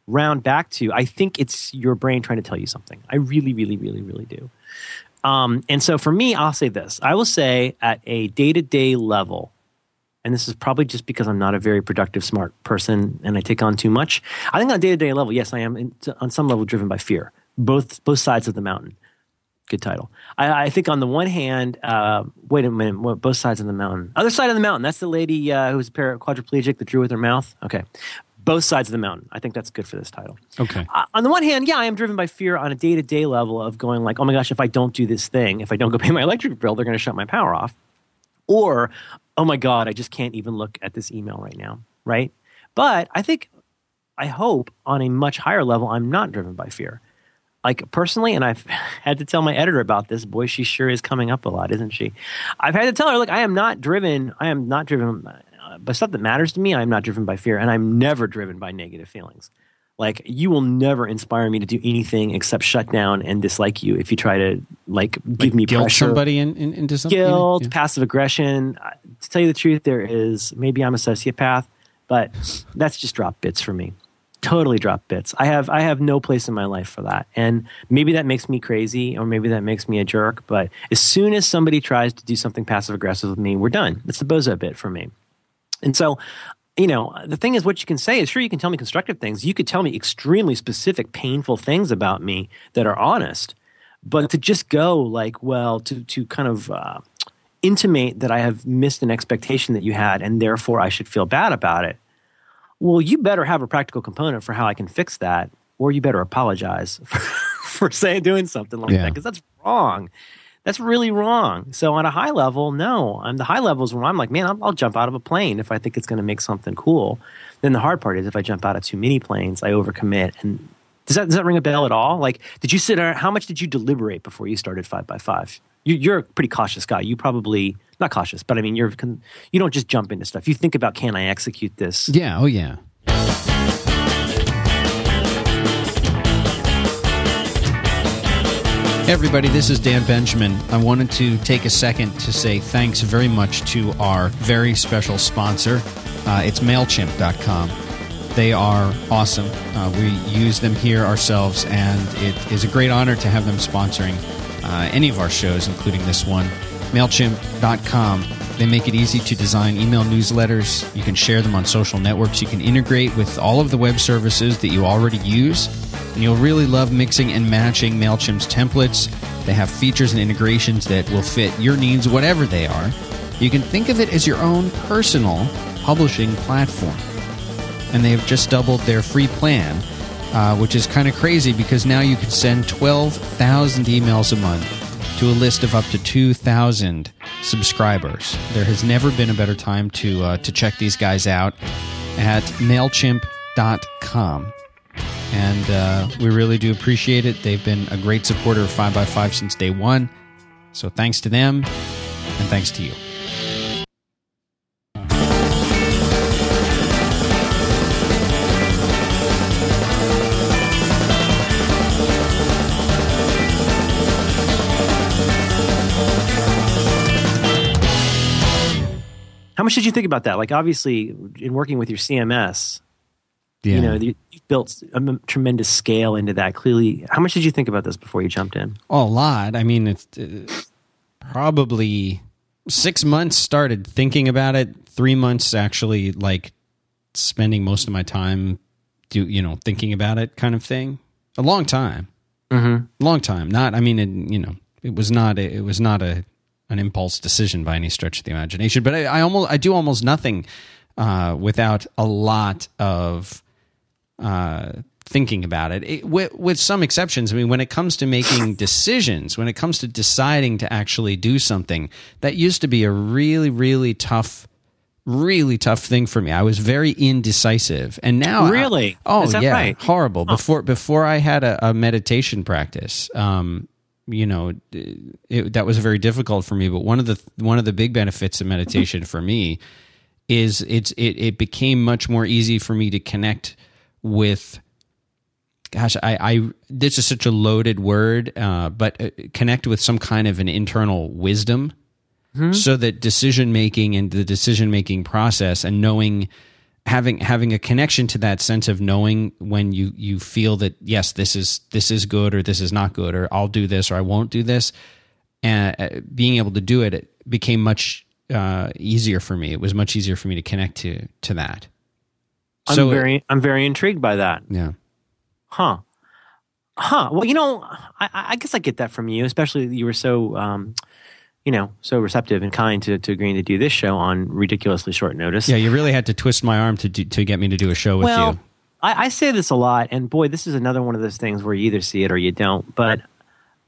round back to. I think it's your brain trying to tell you something. I really, really, really, really do. Um, and so for me, I'll say this: I will say at a day to day level, and this is probably just because I'm not a very productive, smart person, and I take on too much. I think on a day to day level, yes, I am in, on some level driven by fear. Both both sides of the mountain. Good title. I, I think on the one hand, uh, wait a minute, what, both sides of the mountain. Other side of the mountain. That's the lady uh, who's quadriplegic that drew with her mouth. Okay, both sides of the mountain. I think that's good for this title. Okay. Uh, on the one hand, yeah, I am driven by fear on a day to day level of going like, oh my gosh, if I don't do this thing, if I don't go pay my electric bill, they're going to shut my power off. Or, oh my God, I just can't even look at this email right now, right? But I think, I hope on a much higher level, I'm not driven by fear. Like personally, and I've *laughs* had to tell my editor about this. Boy, she sure is coming up a lot, isn't she? I've had to tell her, look, I am not driven. I am not driven by stuff that matters to me, I'm not driven by fear, and I'm never driven by negative feelings. Like you will never inspire me to do anything except shut down and dislike you if you try to like give like me guilt pressure. somebody in, in, into something. Guilt, Yeah. passive aggression. Uh, To tell you the truth, there is maybe I'm a sociopath, but that's just drop bits for me. Totally drop bits. I have I have no place in my life for that, and maybe that makes me crazy, or maybe that makes me a jerk. But as soon as somebody tries to do something passive aggressive with me, we're done. It's the bozo bit for me. And so, you know, the thing is, what you can say is sure, you can tell me constructive things. You could tell me extremely specific, painful things about me that are honest. But to just go like, well, to, to kind of uh, intimate that I have missed an expectation that you had and therefore I should feel bad about it. Well, you better have a practical component for how I can fix that, or you better apologize *laughs* for, for saying doing something like Yeah. that because that's wrong. That's really wrong. So on a high level, no. I'm the high levels where I'm like, man, I'll, I'll jump out of a plane if I think it's going to make something cool. Then the hard part is if I jump out of too many planes, I overcommit. And does that does that ring a bell at all? Like, did you sit? How much did you deliberate before you started five by five? You, you're a pretty cautious guy. You probably not cautious, but I mean, you're you don't just jump into stuff. You think about, can I execute this? Yeah. Oh, yeah. Everybody, this is Dan Benjamin. I wanted to take a second to say thanks very much to our very special sponsor. Uh, it's MailChimp.com. They are awesome. Uh, we use them here ourselves, and it is a great honor to have them sponsoring uh, any of our shows, including this one. MailChimp.com. They make it easy to design email newsletters. You can share them on social networks. You can integrate with all of the web services that you already use. And you'll really love mixing and matching MailChimp's templates. They have features and integrations that will fit your needs, whatever they are. You can think of it as your own personal publishing platform and they've just doubled their free plan, uh, which is kind of crazy because now you can send 12,000 emails a month to a list of up to 2,000 subscribers. There has never been a better time to uh, to check these guys out at mailchimp.com. And uh, we really do appreciate it. They've been a great supporter of 5x5 since day one. So thanks to them, and thanks to you. Much did you think about that? Like, obviously, in working with your CMS, Yeah. you know, you built a tremendous scale into that. Clearly, how much did you think about this before you jumped in? Oh, a lot. I mean, it's uh, probably six months started thinking about it. Three months actually, like spending most of my time, do you know, thinking about it, kind of thing. A long time, Mm-hmm. long time. Not, I mean, it, you know, it was not. A, it was not a an impulse decision by any stretch of the imagination. But I, I almost, I do almost nothing uh, without a lot of uh, thinking about it, it with, with some exceptions. I mean, when it comes to making *coughs* decisions, when it comes to deciding to actually do something, that used to be a really, really tough, really tough thing for me. I was very indecisive, and now I- Really? oh Is that yeah, right? horrible. Before before I had a, a meditation practice, um, you know, it, that was very difficult for me. But one of the one of the big benefits of meditation for me is it's it, it became much more easy for me to connect with gosh i i this is such a loaded word uh, but uh, connect with some kind of an internal wisdom so that decision making and the decision making process and knowing having having a connection to that sense of knowing when you you feel that yes this is this is good or this is not good or I'll do this or I won't do this and uh, being able to do it, it became much uh, easier for me. It was much easier for me to connect to to that. I'm So- very I'm very intrigued by that. Yeah. Huh. Huh. Well, you know, I, I guess I get that from you, especially you were so, um, you know, so receptive and kind to, to agreeing to do this show on ridiculously short notice. Yeah, you really had to twist my arm to do, to get me to do a show with well, you. I, I say this a lot, and boy, this is another one of those things where you either see it or you don't. But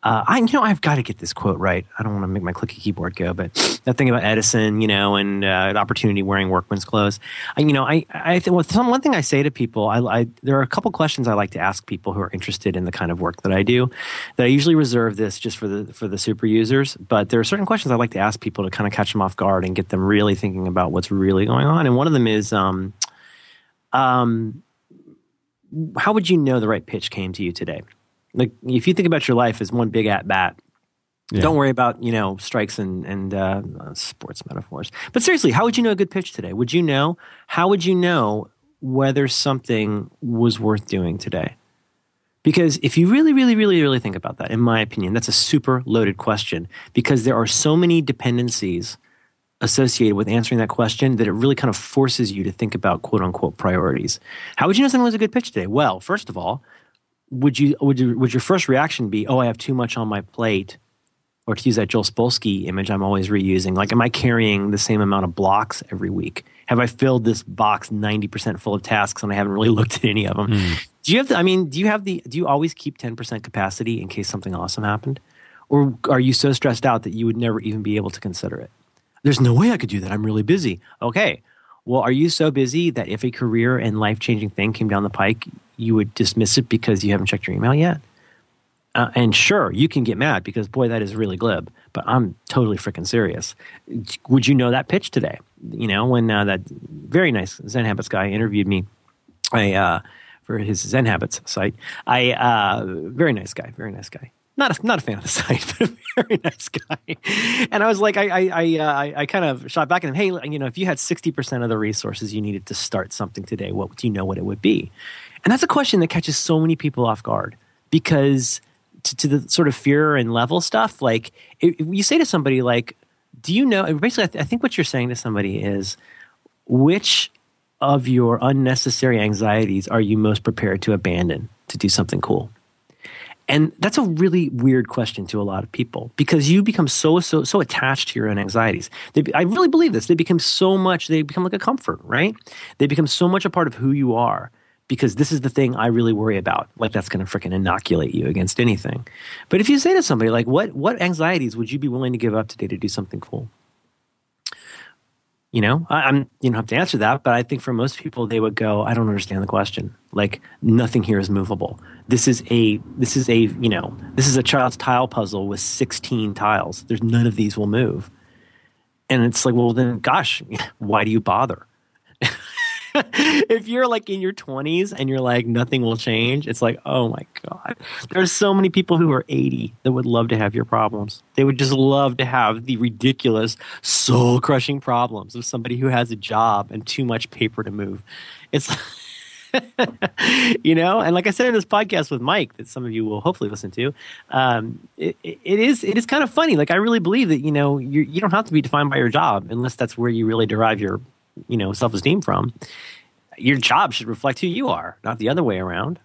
uh, I, you know, I've got to get this quote right. I don't want to make my clicky keyboard go, but that thing about Edison, you know, and uh, opportunity wearing workman's clothes. I, you know, I, I think well, some, one thing I say to people, I, I, there are a couple questions I like to ask people who are interested in the kind of work that I do. That I usually reserve this just for the for the super users, but there are certain questions I like to ask people to kind of catch them off guard and get them really thinking about what's really going on. And one of them is, um, um, how would you know the right pitch came to you today? Like if you think about your life as one big at bat, Yeah. don't worry about you know strikes and and uh, sports metaphors. But seriously, how would you know a good pitch today? Would you know? How would you know whether something was worth doing today? Because if you really, really, really, really think about that, in my opinion, that's a super loaded question because there are so many dependencies associated with answering that question that it really kind of forces you to think about quote unquote priorities. How would you know something was a good pitch today? Well, first of all, would you would you, would your first reaction be, "Oh, I have too much on my plate," or to use that Joel Spolsky image I'm always reusing, like, am I carrying the same amount of blocks every week? Have I filled this box ninety percent full of tasks and I haven't really *laughs* looked at any of them? Hmm. Do you have? The, I mean, do you have the? Do you always keep ten percent capacity in case something awesome happened, or are you so stressed out that you would never even be able to consider it? There's no way I could do that. I'm really busy. Okay. Well, are you so busy that if a career and life changing thing came down the pike, you would dismiss it because you haven't checked your email yet? Uh, and sure, you can get mad because, boy, that is really glib, but I'm totally freaking serious. Would you know that pitch today? You know, when uh, that very nice Zen Habits guy interviewed me, I, uh, for his Zen Habits site, I, uh, very nice guy, very nice guy not a, not a fan of the *laughs* site, but a very nice guy. And I was like, I I I, uh, I, kind of shot back at him. Hey, you know, if you had sixty percent of the resources you needed to start something today, what would you know what it would be? And that's a question that catches so many people off guard because to, to the sort of fear and level stuff, like you say to somebody like, "Do you know?" Basically, I, th- I think what you're saying to somebody is, which of your unnecessary anxieties are you most prepared to abandon to do something cool? And that's a really weird question to a lot of people because you become so so so attached to your own anxieties. They, I really believe this. They become so much. They become like a comfort, right? They become so much a part of who you are because this is the thing I really worry about. Like that's going to freaking inoculate you against anything. But if you say to somebody like, "What what anxieties would you be willing to give up today to do something cool?" You know, I, I'm you don't have to answer that, but I think for most people they would go, "I don't understand the question. Like nothing here is movable. This is a this is a you know this is a child's tile puzzle with 16 tiles. There's none of these will move." And it's like, well, then, gosh, *laughs* why do you bother? *laughs* if you're like in your 20s and you're like nothing will change it's like oh my god. There's so many people who are 80 that would love to have your problems. They would just love to have the ridiculous soul crushing problems of somebody who has a job and too much paper to move. It's *laughs* you know? And like i said in this podcast with mike that some of you will hopefully listen to um, it, it is it is kind of funny. Like i really believe that you know you, you don't have to be defined by your job unless that's where you really derive your you know self-esteem from your job should reflect who you are not the other way around.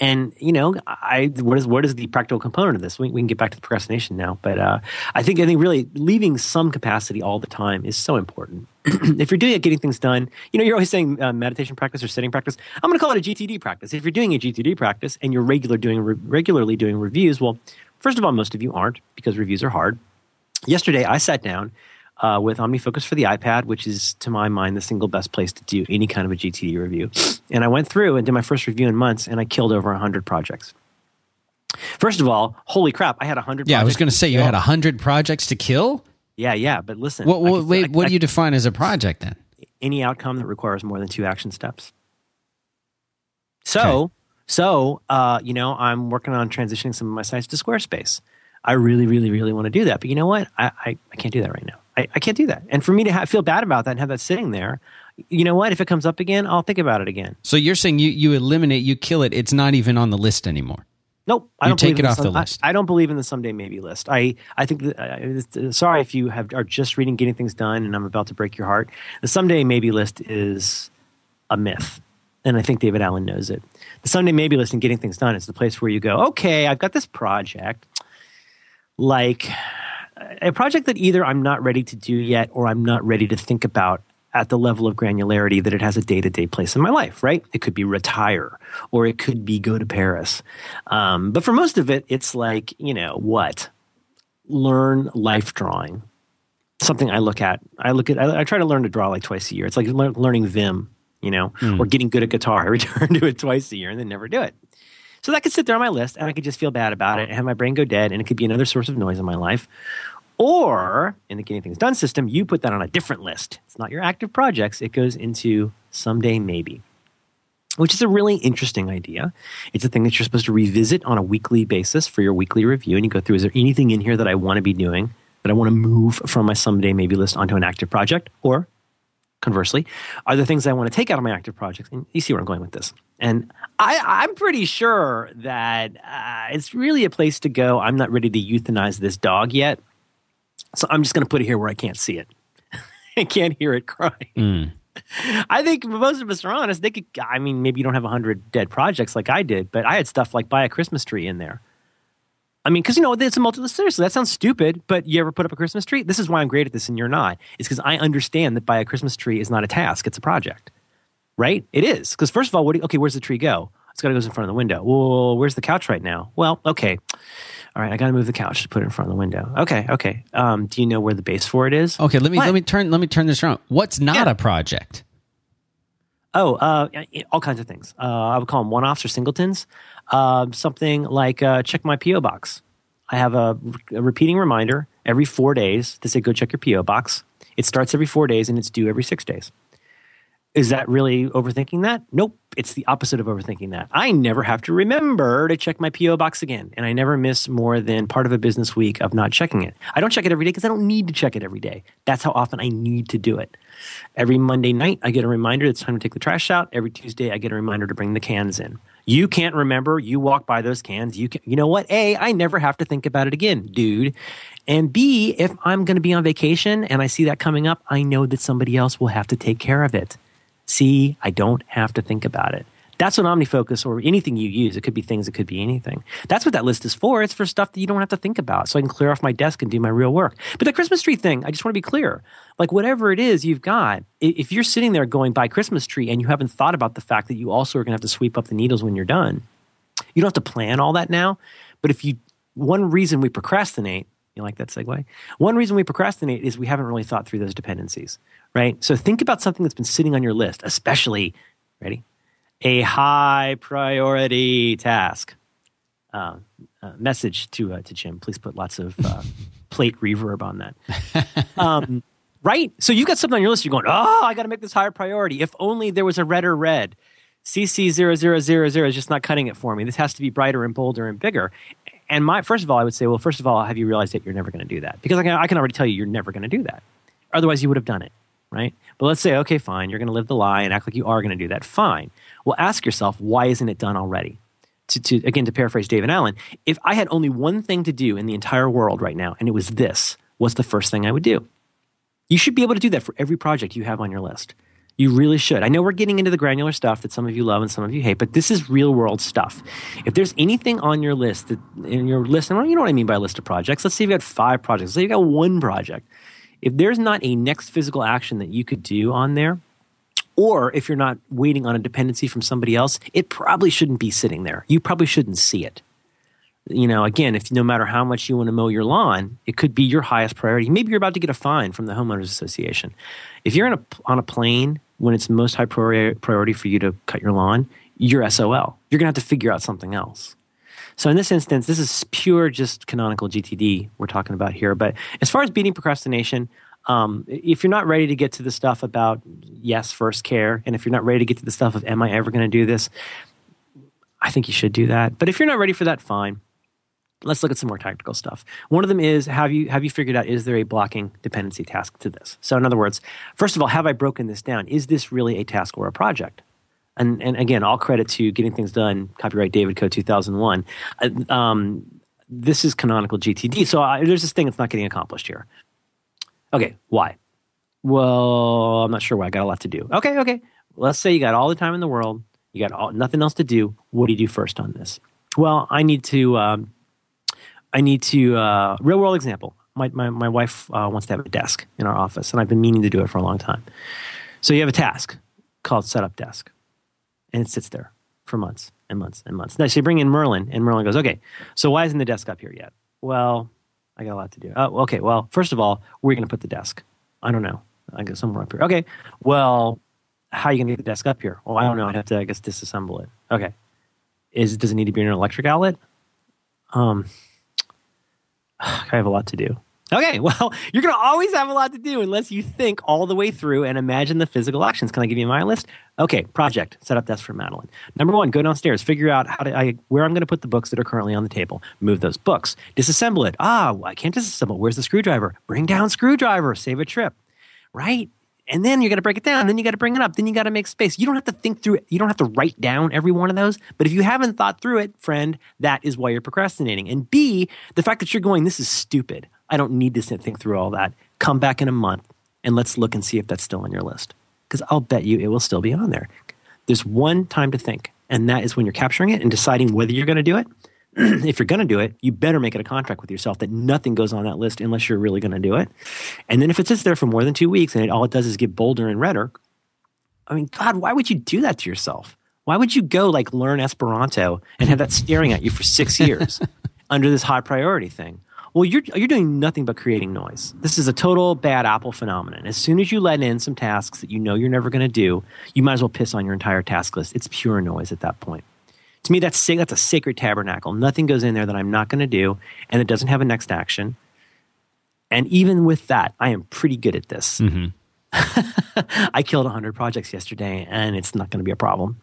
And you know i what is what is the practical component of this? We, we can get back to the procrastination now but uh, i think i think really leaving some capacity all the time is so important. *clears throat* If you're doing it getting things done you know you're always saying uh, meditation practice or sitting practice. I'm going to call it a gtd practice. If you're doing a gtd practice and you're regular doing re- regularly doing reviews well first of all most of you aren't because reviews are hard. Yesterday i sat down uh, with OmniFocus for the iPad, which is, to my mind, the single best place to do any kind of a GTD review. And I went through and did my first review in months, and I killed over 100 projects. First of all, holy crap, I had 100 Yeah, I was going to say you had hundred projects to kill. Yeah, yeah, but listen. What could- wait, I- what I- do you define as a project then? any outcome that requires more than two action steps. So, so uh, you know, I'm working on transitioning some of my sites to Squarespace. I really, really, really want to do that, but you know what? I, I, I can't do that right now. I, I can't do that. And for me to ha- feel bad about that and have that sitting there, you know what? If it comes up again, I'll think about it again. So you're saying you you eliminate, you kill it. It's not even on the list anymore. Nope, I You don't take it off some- the list. I, don't believe in the someday maybe list. I I think that, uh, sorry if you have are just reading getting things done, and I'm about to break your heart. The someday maybe list is a myth, and I think David Allen knows it. The someday maybe list and getting things done is the place where you go. Okay, I've got this project, like a project that either I'm not ready to do yet, or I'm not ready to think about at the level of granularity that it has a day to day place in my life, right? It could be retire or it could be go to Paris. Um, but for most of it, it's like, you know, what? Learn life drawing. Something I look at. I look at, I, I try to learn to draw like twice a year. It's like lear- learning Vim, you know, or getting good at guitar. *laughs* I return to it twice a year and then never do it. So that could sit there on my list and I could just feel bad about it and have my brain go dead and it could be another source of noise in my life. Or in the getting things done system, you put that on a different list. It's not your active projects, it goes into someday maybe, which is a really interesting idea. It's a thing that you're supposed to revisit on a weekly basis for your weekly review. And you go through is there anything in here that I want to be doing, that I want to move from my someday maybe list onto an active project? Or conversely, are there things I want to take out of my active projects? And you see where I'm going with this. And I, I'm pretty sure that uh, it's really a place to go. I'm not ready to euthanize this dog yet. So I'm just going to put it here where I can't see it. *laughs* I can't hear it crying. Hmm. I think most of us are honest. They could, I mean, maybe you don't have 100 dead projects like I did, but I had stuff like buy a Christmas tree in there. I mean, because you know, it's a multi. Seriously, that sounds stupid, but you ever put up a Christmas tree? This is why I'm great at this, and you're not. It's because I understand that buy a Christmas tree is not a task; it's a project, right? It is because first of all, what? Do you, okay, where's the tree go? It's got to go in front of the window. Well, where's the couch right now? Well, okay, all right, I got to move the couch to put it in front of the window. Okay, okay. Um, do you know where the base for it is? Okay, let me What? let me turn let me turn this around. What's not Yeah. a project? Oh, uh, all kinds of things. Uh, I would call them one-offs or singletons. Uh, something like uh, check my PO box. I have a, a repeating reminder every four days to say go check your PO box. It starts every four days and it's due every six days. Is that really overthinking that? Nope. It's the opposite of overthinking that. I never have to remember to check my PO box again, and I never miss more than part of a business week of not checking it. I don't check it every day because I don't need to check it every day. That's how often I need to do it. Every Monday night, I get a reminder it's time to take the trash out. Every Tuesday, I get a reminder to bring the cans in. You can't remember. You walk by those cans. You can, you know what? A, I never have to think about it again, dude. And B, if I'm going to be on vacation and I see that coming up, I know that somebody else will have to take care of it. See, I don't have to think about it. That's what OmniFocus or anything you use. It could be things, it could be anything. That's what that list is for. It's for stuff that you don't have to think about. So I can clear off my desk and do my real work. But the Christmas tree thing, I just want to be clear. Like whatever it is you've got, if you're sitting there going buy Christmas tree and you haven't thought about the fact that you also are going to have to sweep up the needles when you're done, you don't have to plan all that now. But if you, one reason we procrastinate, you like that segue? One reason we procrastinate is we haven't really thought through those dependencies, right? So think about something that's been sitting on your list, especially, ready? A high priority task. Uh, uh, message to uh, to Jim. Please put lots of uh, *laughs* plate reverb on that. Um, right? So you've got something on your list. You're going, oh, I got to make this higher priority. If only there was a redder red. CC0000 is just not cutting it for me. This has to be brighter and bolder and bigger. And my first of all, I would say, well, first of all, have you realized that you're never going to do that? Because I can, I can already tell you, you're never going to do that. Otherwise, you would have done it, right? But let's say, okay, fine, you're going to live the lie and act like you are going to do that. Fine. Well, ask yourself, why isn't it done already? To, to again, to paraphrase David Allen, if I had only one thing to do in the entire world right now, and it was this, what's the first thing I would do? You should be able to do that for every project you have on your list. You really should. I know we're getting into the granular stuff that some of you love and some of you hate, but this is real world stuff. If there's anything on your list that in your list, and you know what I mean by a list of projects. Let's say you've got five projects. Let's say you've got one project. If there's not a next physical action that you could do on there, or if you're not waiting on a dependency from somebody else, it probably shouldn't be sitting there. You probably shouldn't see it you know, again, if no matter how much you want to mow your lawn, it could be your highest priority. Maybe you're about to get a fine from the homeowners association. If you're a, on a plane when it's most high priori- priority for you to cut your lawn, you're SOL. You're going to have to figure out something else. So in this instance, this is pure just canonical GTD we're talking about here. But as far as beating procrastination, um, if you're not ready to get to the stuff about yes, first care, and if you're not ready to get to the stuff of am I ever going to do this, I think you should do that. But if you're not ready for that, fine let's look at some more tactical stuff. One of them is have you have you figured out is there a blocking dependency task to this? So in other words, first of all, have I broken this down? Is this really a task or a project? And and again, all credit to getting things done. Copyright David Co. 2001. Uh, um, this is canonical GTD. So I, there's this thing that's not getting accomplished here. Okay, why? Well, I'm not sure why. I got a lot to do. Okay, okay. Let's say you got all the time in the world. You got all, nothing else to do. What do you do first on this? Well, I need to. Um, I need to. Uh, real world example. My my my wife uh, wants to have a desk in our office, and I've been meaning to do it for a long time. So you have a task called setup desk, and it sits there for months and months and months. Now, so you bring in Merlin, and Merlin goes, "Okay, so why isn't the desk up here yet?" Well, I got a lot to do. Oh, okay. Well, first of all, where are you going to put the desk? I don't know. I guess somewhere up here. Okay. Well, how are you going to get the desk up here? Well, I don't know. I'd have to, I guess, disassemble it. Okay. Is does it need to be in an electric outlet? Um, *sighs* I have a lot to do. Okay, *laughs* well, you're going to always have a lot to do unless you think all the way through and imagine the physical actions. Can I give you my list? Okay, project, set up desk for Madeline. Number one, go downstairs, figure out how to, I, where I'm going to put the books that are currently on the table. Move those books. Disassemble it. Ah, I can't disassemble. Where's the screwdriver? Bring down screwdriver. Save a trip. Right? And then you got to break it down. Then you got to bring it up. Then you got to make space. You don't have to think through it. You don't have to write down every one of those. But if you haven't thought through it, friend, that is why you're procrastinating. And B, the fact that you're going, this is stupid. I don't need to think through all that. Come back in a month and let's look and see if that's still on your list. Because I'll bet you it will still be on there. There's one time to think, and that is when you're capturing it and deciding whether you're going to do it. *clears throat* if you're going to do it, you better make it a contract with yourself that nothing goes on that list unless you're really going to do it. And then if it sits there for more than two weeks and it, all it does is get bolder and redder, I mean, God, why would you do that to yourself? Why would you go like learn Esperanto and have that staring at you for six years *laughs* under this high priority thing? Well, you're you're doing nothing but creating noise. This is a total bad apple phenomenon. As soon as you let in some tasks that you know you're never going to do, you might as well piss on your entire task list. It's pure noise at that point. To me, that's that's a sacred tabernacle. Nothing goes in there that I'm not going to do, and it doesn't have a next action. And even with that, I am pretty good at this. Mm-hmm. *laughs* I killed 100 projects yesterday, and it's not going to be a problem.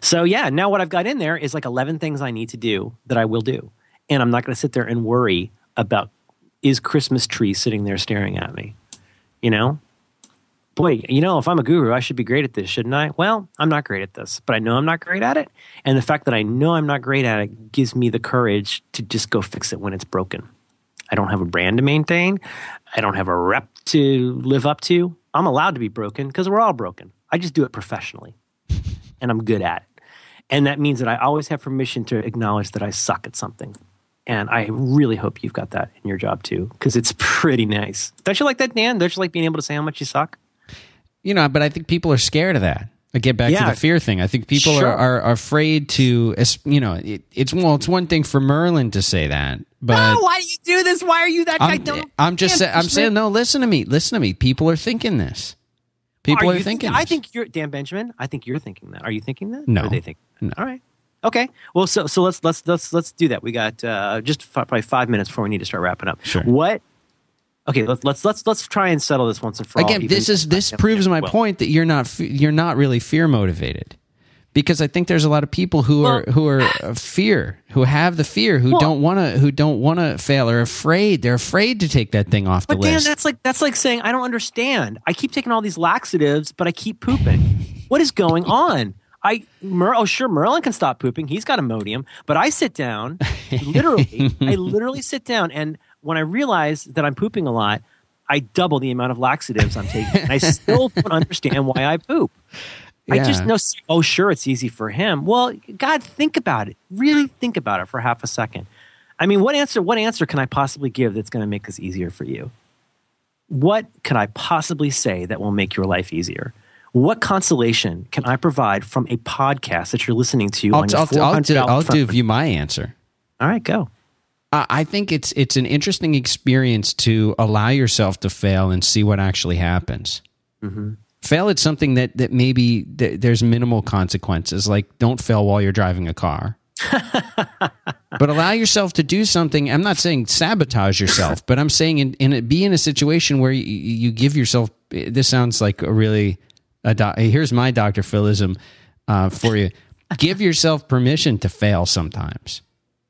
So, yeah, now what I've got in there is like 11 things I need to do that I will do. And I'm not going to sit there and worry about is Christmas tree sitting there staring at me? You know? Boy, you know, if I'm a guru, I should be great at this, shouldn't I? Well, I'm not great at this, but I know I'm not great at it. And the fact that I know I'm not great at it gives me the courage to just go fix it when it's broken. I don't have a brand to maintain. I don't have a rep to live up to. I'm allowed to be broken because we're all broken. I just do it professionally and I'm good at it. And that means that I always have permission to acknowledge that I suck at something. And I really hope you've got that in your job too, because it's *laughs* pretty nice. Don't you like that, Dan? Don't you like being able to say how much you suck? You know, but I think people are scared of that. I get back Yeah. to the fear thing. I think people Sure. are, are, are afraid to, you know, it, it's well, it's one thing for Merlin to say that, but oh, why do you do this? Why are you that guy? I'm, Don't I'm just saying, I'm saying, no, listen to me, listen to me. People are thinking this. People are, you thinking. I this. think you're Dan Benjamin. I think you're thinking that. Are you thinking that? No. Or are they think? No. All right. Okay. Well, so so let's let's let's let's do that. We got uh, just fi- probably five minutes before we need to start wrapping up. Sure. What? Okay. Let's let's let's let's try and settle this once and for all. again this is this proves my well, point that you're not fe- you're not really fear motivated because i think there's a lot of people who are who are fear who have the fear who Well- don't want to who don't want to fail are afraid they're afraid to take that thing off the But Dan, list that's like that's like saying I don't understand. I keep taking all these laxatives, but I keep pooping. What is going *laughs* on? I Mer, oh sure Merlin can stop pooping. He's got Imodium, but I sit down, literally, *laughs* I literally sit down, and when I realize that I'm pooping a lot, I double the amount of laxatives I'm taking. And I still *laughs* don't understand why I poop. I just Yeah. know. Oh, sure, it's easy for him. Well, God, think about it. Really think about it for half a second. I mean, what answer? What answer can I possibly give that's going to make this easier for you? What could I possibly say that will make your life easier? What consolation can I provide from a podcast that you're listening to I'll, on your I'll, I'll, do, I'll give you my answer All right, go. I I think it's it's an interesting experience to allow yourself to fail and see what actually happens. Mm-hmm. Fail at something that that maybe th- there's minimal consequences, like don't fail while you're driving a car. *laughs* but allow yourself to do something. I'm not saying sabotage yourself, but I'm saying in, in a, be in a situation where you, you give yourself. This sounds like a really. A doc, here's my Dr. Philism uh, for you. *laughs* give yourself permission to fail sometimes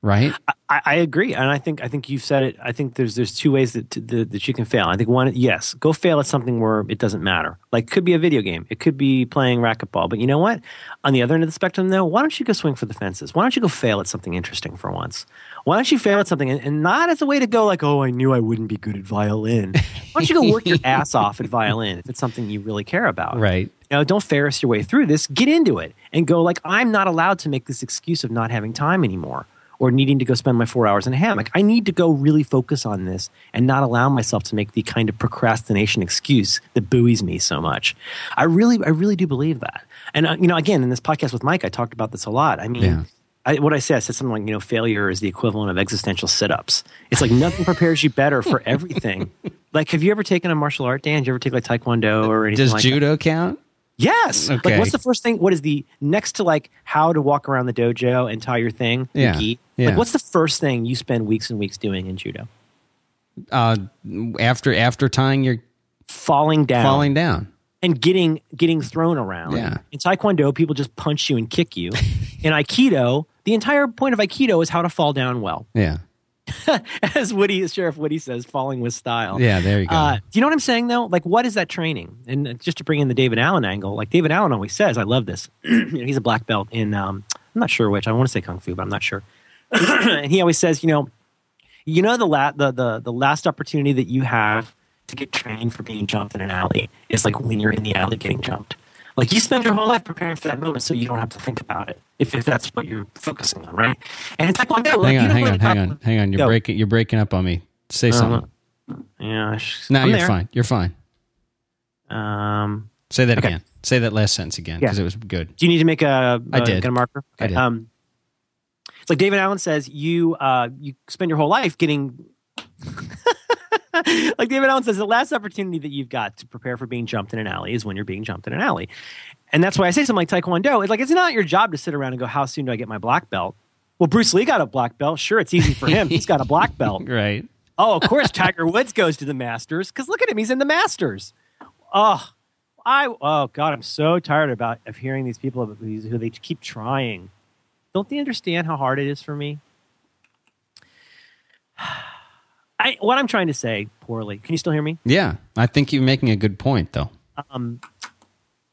right? I, I agree, and I think I think you've said it. I think there's there's two ways that that, that you can fail. I think one, yes, go fail at something where it doesn't matter. Like could be a video game, it could be playing racquetball. But you know what? On the other end of the spectrum, though, why don't you go swing for the fences? Why don't you go fail at something interesting for once? Why don't you fail at something and, and not as a way to go like, oh, I knew I wouldn't be good at violin. Why don't you go work your *laughs* ass off at violin if it's something you really care about? Right. You know, don't Ferris your way through this. Get into it and go like, I'm not allowed to make this excuse of not having time anymore or needing to go spend my four hours in a hammock. I need to go really focus on this and not allow myself to make the kind of procrastination excuse that buoys me so much. I really, I really do believe that. And uh, you know, again, in this podcast with Mike, I talked about this a lot. I mean. Yeah. I, what I said, I said something like, you know, failure is the equivalent of existential sit-ups. It's like nothing prepares you better for everything. *laughs* like, have you ever taken a martial art, Dan? Did you ever take like Taekwondo or anything Does like judo that? count? Yes. Okay. Like, what's the first thing? What is the next to like how to walk around the dojo and tie your thing? Yeah. gi? Yeah. Like, what's the first thing you spend weeks and weeks doing in judo? Uh, after after tying your Falling down, falling down. and getting getting thrown around. Yeah. In Taekwondo, people just punch you and kick you. *laughs* in Aikido, the entire point of Aikido is how to fall down well. Yeah. *laughs* As Woody, Sheriff Woody says, falling with style. Yeah, there you go. Uh, do you know what I'm saying though? Like, what is that training? And just to bring in the David Allen angle, like David Allen always says, I love this. *clears throat* you know, he's a black belt in, um, I'm not sure which. I want to say kung fu, but I'm not sure. *clears throat* and he always says, you know, you know the, la- the the the last opportunity that you have to get trained for being jumped in an alley is like when you're in the alley getting jumped. Like you spend your whole life preparing for that moment, so you don't have to think about it if, if that's what you're focusing on, right? And in Taekwondo, like, hang you on, hang on, hang on, hang on. You're Go. breaking you're breaking up on me. Say something. Yeah, no, I'm you're there. fine. You're fine. Um, Say that Okay. again. Say that last sentence again because Yeah. it was good. Do you need to make a, I a- did. get a marker? I did. Um, it's like David Allen says, you uh, you spend your whole life getting. *laughs* like David Allen says, the last opportunity that you've got to prepare for being jumped in an alley is when you're being jumped in an alley, and that's why I say something like Taekwondo. It's like it's not your job to sit around and go, "How soon do I get my black belt?" Well, Bruce Lee got a black belt. Sure, it's easy for him. He's got a black belt. *laughs* Right. Oh, of course, Tiger Woods goes to the Masters because look at him; he's in the Masters. Oh, I oh God, I'm so tired about of hearing these people who they keep trying. Don't they understand how hard it is for me? *sighs* *sighs* I what I'm trying to say poorly. Can you still hear me? Yeah, I think you're making a good point though. Um,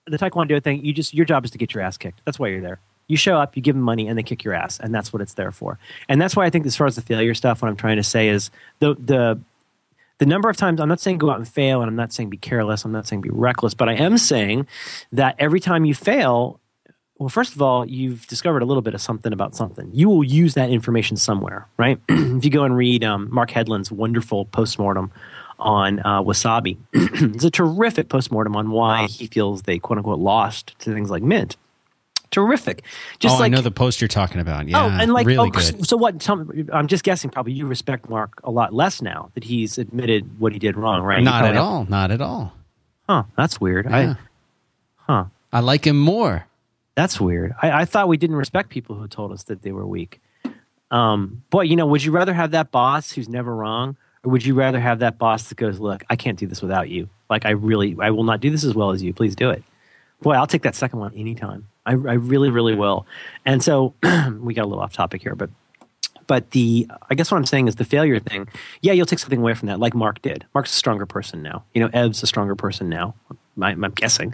the Taekwondo thing, you just your job is to get your ass kicked. That's why you're there. You show up, you give them money, and they kick your ass, and that's what it's there for. And that's why I think, as far as the failure stuff, what I'm trying to say is the the the number of times I'm not saying go out and fail, and I'm not saying be careless, I'm not saying be reckless, but I am saying that every time you fail, well, first of all, you've discovered a little bit of something about something. You will use that information somewhere, right? *clears throat* if you go and read um, Marc Hedlund's wonderful postmortem on uh, Wesabe, *clears throat* it's a terrific postmortem on why he feels they quote unquote lost to things like mint. Terrific. Just oh, like I know the post you're talking about. Yeah, Oh, and like, really oh, good. so what? Tell me, I'm just guessing. Probably you respect Mark a lot less now that he's admitted what he did wrong, right? Not at all. Not at all. Huh? That's weird. Yeah. I, huh? I like him more. That's weird. I, I thought we didn't respect people who told us that they were weak. Um, boy, you know, would you rather have that boss who's never wrong, or would you rather have that boss that goes, "Look, I can't do this without you. Like, I really, I will not do this as well as you. Please do it." Boy, I'll take that second one anytime. I, I really, really will. And so *clears throat* we got a little off topic here, but but the I guess what I'm saying is the failure thing. Yeah, you'll take something away from that, like Mark did. Mark's a stronger person now. You know, Ev's a stronger person now. I, I'm guessing.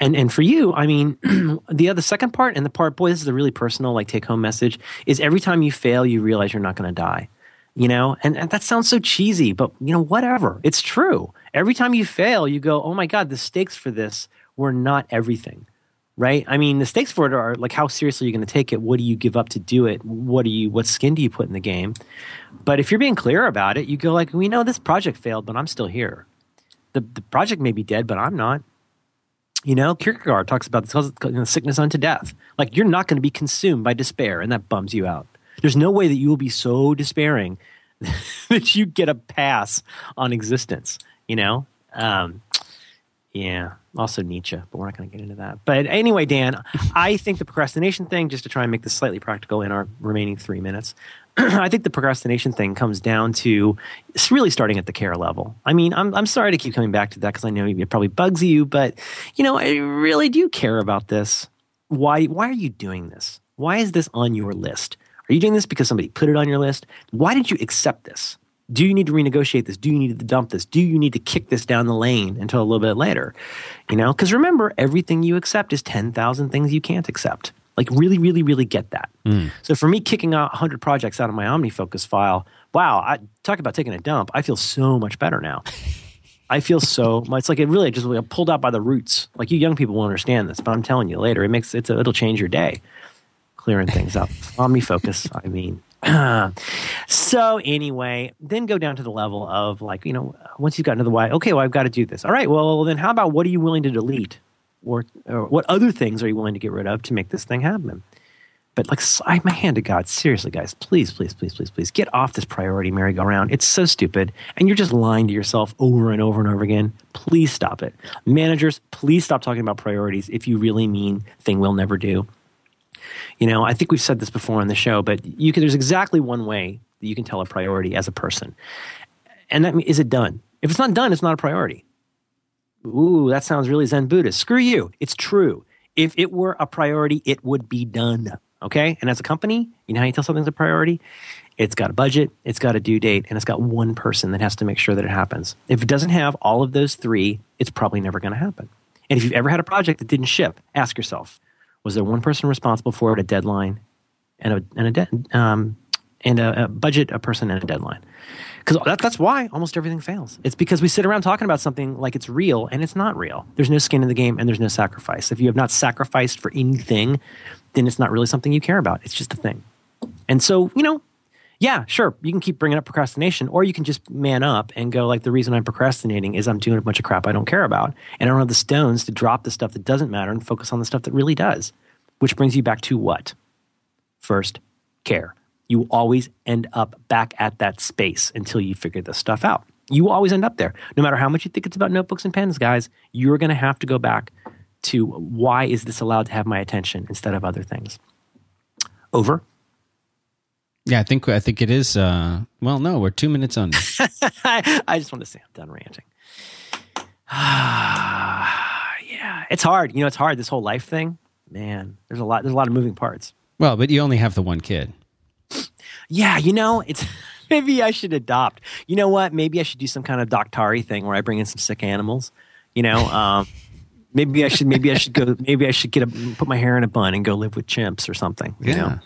And and for you, I mean, *clears throat* the other second part and the part, boy, this is a really personal, like take home message. Is every time you fail, you realize you're not going to die. You know, and, and that sounds so cheesy, but you know, whatever. It's true. Every time you fail, you go, oh my god, the stakes for this were not everything right? I mean, the stakes for it are like how seriously are you going to take it? What do you give up to do it? What do you what skin do you put in the game? But if you're being clear about it, you go like, we know this project failed, but I'm still here. The the project may be dead, but I'm not. You know, Kierkegaard talks about you sickness unto death. Like you're not going to be consumed by despair, and that bums you out. There's no way that you will be so despairing *laughs* that you get a pass on existence. You know, um, yeah. Also Nietzsche, but we're not going to get into that. But anyway, Dan, I think the procrastination thing, just to try and make this slightly practical in our remaining three minutes, *clears throat* I think the procrastination thing comes down to it's really starting at the care level. I mean, I'm I'm sorry to keep coming back to that because I know it probably bugs you, but you know, I really do care about this. Why why are you doing this? Why is this on your list? Are you doing this because somebody put it on your list? Why did you accept this? Do you need to renegotiate this? Do you need to dump this? Do you need to kick this down the lane until a little bit later? You know, because remember, everything you accept is 10,000 things you can't accept. Like, really, really, really get that. Mm. So, for me, kicking out 100 projects out of my OmniFocus file, wow, I talk about taking a dump. I feel so much better now. I feel so. *laughs* It's like it really just like pulled out by the roots. Like you young people will understand this, but I'm telling you later, it makes it's a, it'll change your day, clearing things up. *laughs* OmniFocus, I mean. *clears throat* so anyway, then go down to the level of like you know once you've gotten to the why. Okay, well I've got to do this. All right, well then how about what are you willing to delete, or, or what other things are you willing to get rid of to make this thing happen? But like, I, my hand to God, seriously, guys, please, please, please, please, please get off this priority merry-go-round. It's so stupid, and you're just lying to yourself over and over and over again. Please stop it. Managers, please stop talking about priorities if you really mean thing we'll never do. You know, I think we've said this before on the show, but you can, there's exactly one way that you can tell a priority as a person, and that is it done. If it's not done, it's not a priority. Ooh, that sounds really Zen Buddhist. Screw you. It's true. If it were a priority, it would be done. Okay. And as a company, you know how you tell something's a priority? It's got a budget, it's got a due date, and it's got one person that has to make sure that it happens. If it doesn't have all of those three, it's probably never going to happen. And if you've ever had a project that didn't ship, ask yourself was there one person responsible for it, a deadline, and a, and a, de- um, and a, a budget, a person, and a deadline? Because that, that's why almost everything fails. It's because we sit around talking about something like it's real and it's not real. There's no skin in the game and there's no sacrifice. If you have not sacrificed for anything, then it's not really something you care about. It's just a thing. And so, you know, yeah, sure, you can keep bringing up procrastination, or you can just man up and go, like, the reason I'm procrastinating is I'm doing a bunch of crap I don't care about. And I don't have the stones to drop the stuff that doesn't matter and focus on the stuff that really does. Which brings you back to what? First, care. You always end up back at that space until you figure this stuff out. You always end up there. No matter how much you think it's about notebooks and pens, guys, you're going to have to go back to why is this allowed to have my attention instead of other things. Over. Yeah, I think I think it is. Uh, well, no, we're two minutes under. *laughs* I just want to say I'm done ranting. *sighs* yeah, it's hard. You know, it's hard. This whole life thing, man. There's a lot. There's a lot of moving parts. Well, but you only have the one kid. Yeah, you know, it's *laughs* maybe I should adopt. You know what? Maybe I should do some kind of Daktari thing where I bring in some sick animals. You know, um, maybe I should maybe I should go maybe I should get a put my hair in a bun and go live with chimps or something. You yeah. know.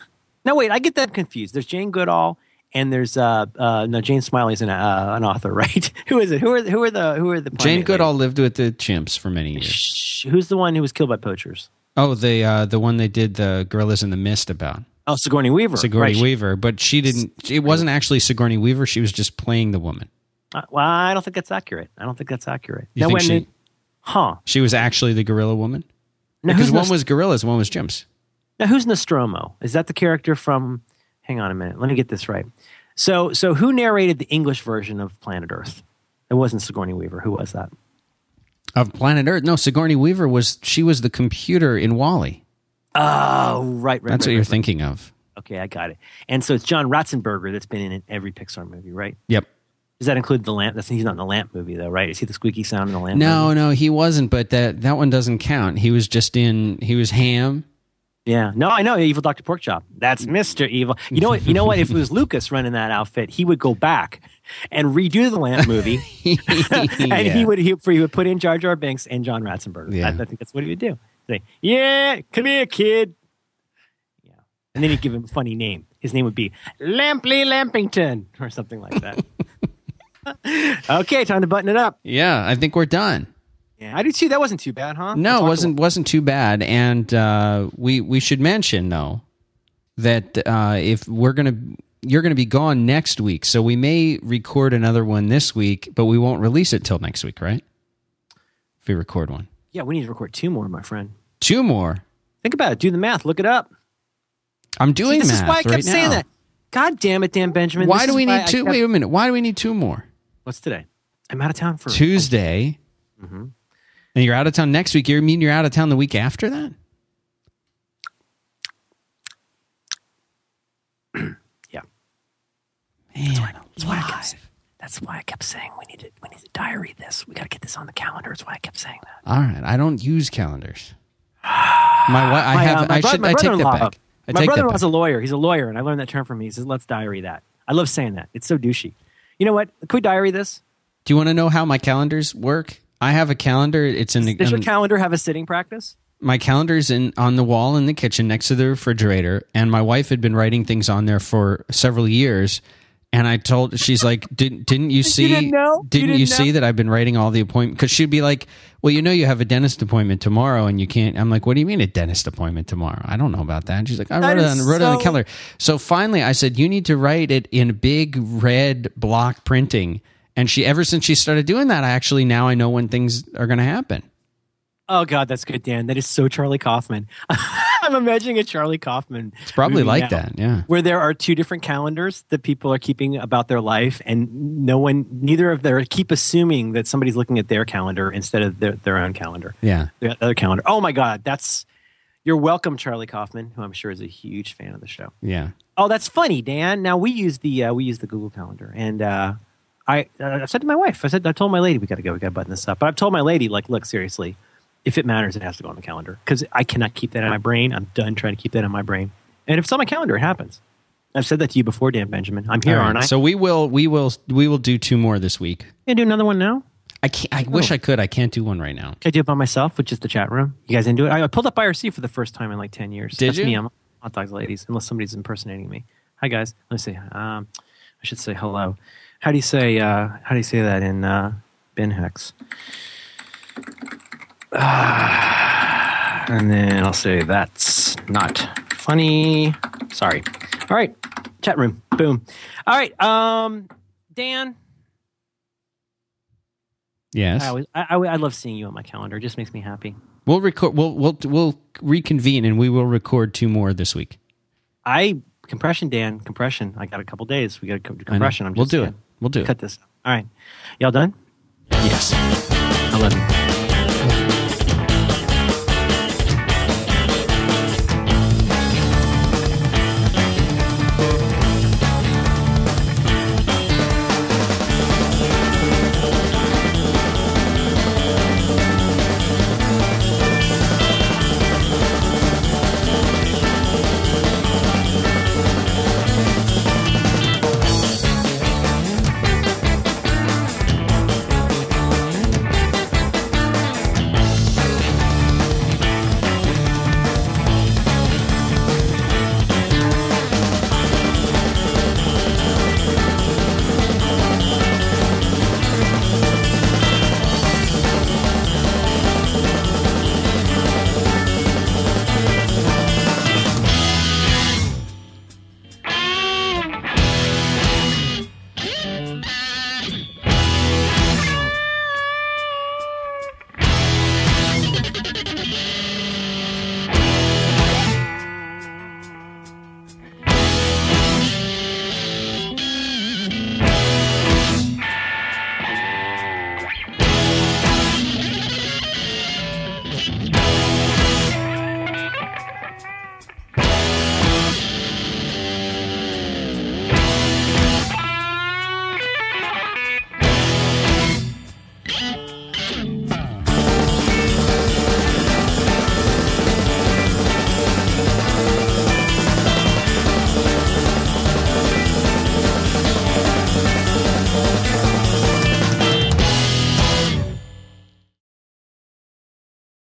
No, wait, I get that confused. There's Jane Goodall and there's uh, uh no Jane Smiley's an uh, an author, *laughs* right? who is it? Who are who are the who are the Jane Goodall ladies? lived with the chimps for many years. Who's the one who was killed by poachers? Oh, the uh, the one they did the Gorillas in the Mist about. Oh, Sigourney Weaver. Sigourney right. Weaver, but she didn't. It wasn't actually Sigourney Weaver. She was just playing the woman. Uh, well, I don't think that's accurate. I don't think that's accurate. You think she, huh? She was actually the gorilla woman. Now, because one Nost- was gorillas, one was chimps. Now, who's Nostromo? Is that the character from? Hang on a minute. Let me get this right. So, so who narrated the English version of Planet Earth? It wasn't Sigourney Weaver. Who was that? Of Planet Earth? No, Sigourney Weaver was. She was the computer in WALL-E. Oh, right, right. That's right, what you're right. thinking of. Okay, I got it. And so it's John Ratzenberger that's been in every Pixar movie, right? Yep. Does that include the lamp? That's he's not in the lamp movie though, right? Is he the squeaky sound in the lamp? No, movie? no, he wasn't. But that that one doesn't count. He was just in. He was Ham. Yeah, no, I know Evil Doctor Porkchop. That's Mister Evil. You know what? You know what? If it was Lucas running that outfit, he would go back and redo the Lamp movie, *laughs* *laughs* and yeah. he would he, he, would put in Jar Jar Binks and John Ratzenberger. Yeah. I, I think that's what he would do. Say, "Yeah, come here, kid." Yeah, and then he'd give him a funny name. His name would be Lampley Lampington or something like that. *laughs* okay, time to button it up. Yeah, I think we're done. Yeah, I did too. that wasn't too bad, huh? No, it wasn't wasn't too bad. And uh, we we should mention though that uh, if we're gonna you're gonna be gone next week, so we may record another one this week, but we won't release it till next week, right? If we record one. Yeah, we need to record two more, my friend. Two more. Think about it. Do the math. Look it up. I'm doing See, this is why I kept right saying now. that. God damn it, Dan Benjamin. Why This do is we why need I two? kept- Wait a minute. Why do we need two more? What's today? I'm out of town for Tuesday. Mm-hmm. And you're out of town next week. You mean you're out of town the week after that? *clears throat* yeah. Man, That's why, I kept, saying- that's why I kept saying we need to we need to diary this. We got to get this on the calendar. That's why I kept saying that. All right. I don't use calendars. *sighs* My, wife. I My, have. uh, my I bro- should. I take that back. I My brother-in-law's back. a lawyer. He's a lawyer, and I learned that term from him. He says, "Let's diary that." I love saying that. It's so douchey. You know what? Could we diary this? Do you want to know how my calendars work? I have a calendar. It's in the Does your in- calendar have a sitting practice? my calendar's in on the wall in the kitchen next to the refrigerator and my wife had been writing things on there for several years and I told she's like didn't didn't you see didn't know? You didn't you, didn't see that I've been writing all the appointments cuz she'd be like well you know you have a dentist appointment tomorrow and you can't I'm like what do you mean a dentist appointment tomorrow? I don't know about that. And she's like I That wrote it on wrote it on the calendar. So finally I said you need to write it in big red block printing. And she ever since she started doing that I actually now I know when things are going to happen Oh God, that's good, Dan. That is so Charlie Kaufman. *laughs* I'm imagining a Charlie Kaufman. it's probably like now, that yeah where there are two different calendars that people are keeping about their life, and no one, neither of them keep assuming that somebody's looking at their calendar instead of their, their own calendar, yeah their other calendar. Oh my God, that's you're welcome, Charlie Kaufman, who I'm sure is a huge fan of the show. yeah Oh, that's funny, Dan. Now we use the uh, we use the Google Calendar, and uh, I uh, I said to my wife, I said I told my lady we got to go, we got to button this up. But I've told my lady, like, look, seriously, if it matters, it has to go on the calendar because I cannot keep that in my brain. I'm done trying to keep that in my brain. And if it's on my calendar, it happens. I've said that to you before, Dan Benjamin. I'm here, right, aren't I? So we will we will we will do two more this week. Can do another one now? I can't, I Oh. wish I could. I can't do one right now. Can I do it by myself with just the chat room? You guys into it? I I pulled up IRC for the first time in like ten years. Did That's you? me. I'm hot dogs, ladies. Unless somebody's impersonating me. Hi guys. Let me see. Um, I should say hello. How do you say? Uh, how do you say that in uh, Ben Hex? Ah, and then I'll say that's not funny. Sorry. All right. Chat room. Boom. All right. Um, Dan. Yes, I, always, I, I, I love seeing you on my calendar. It just makes me happy. we'll record. We'll we'll we'll reconvene and we will record two more this week. I compression, Dan, compression. I got a couple days. We got a co- compression. I'm just we'll do saying. it. We'll do Cut it. this. All right, y'all done? Yes. I love you.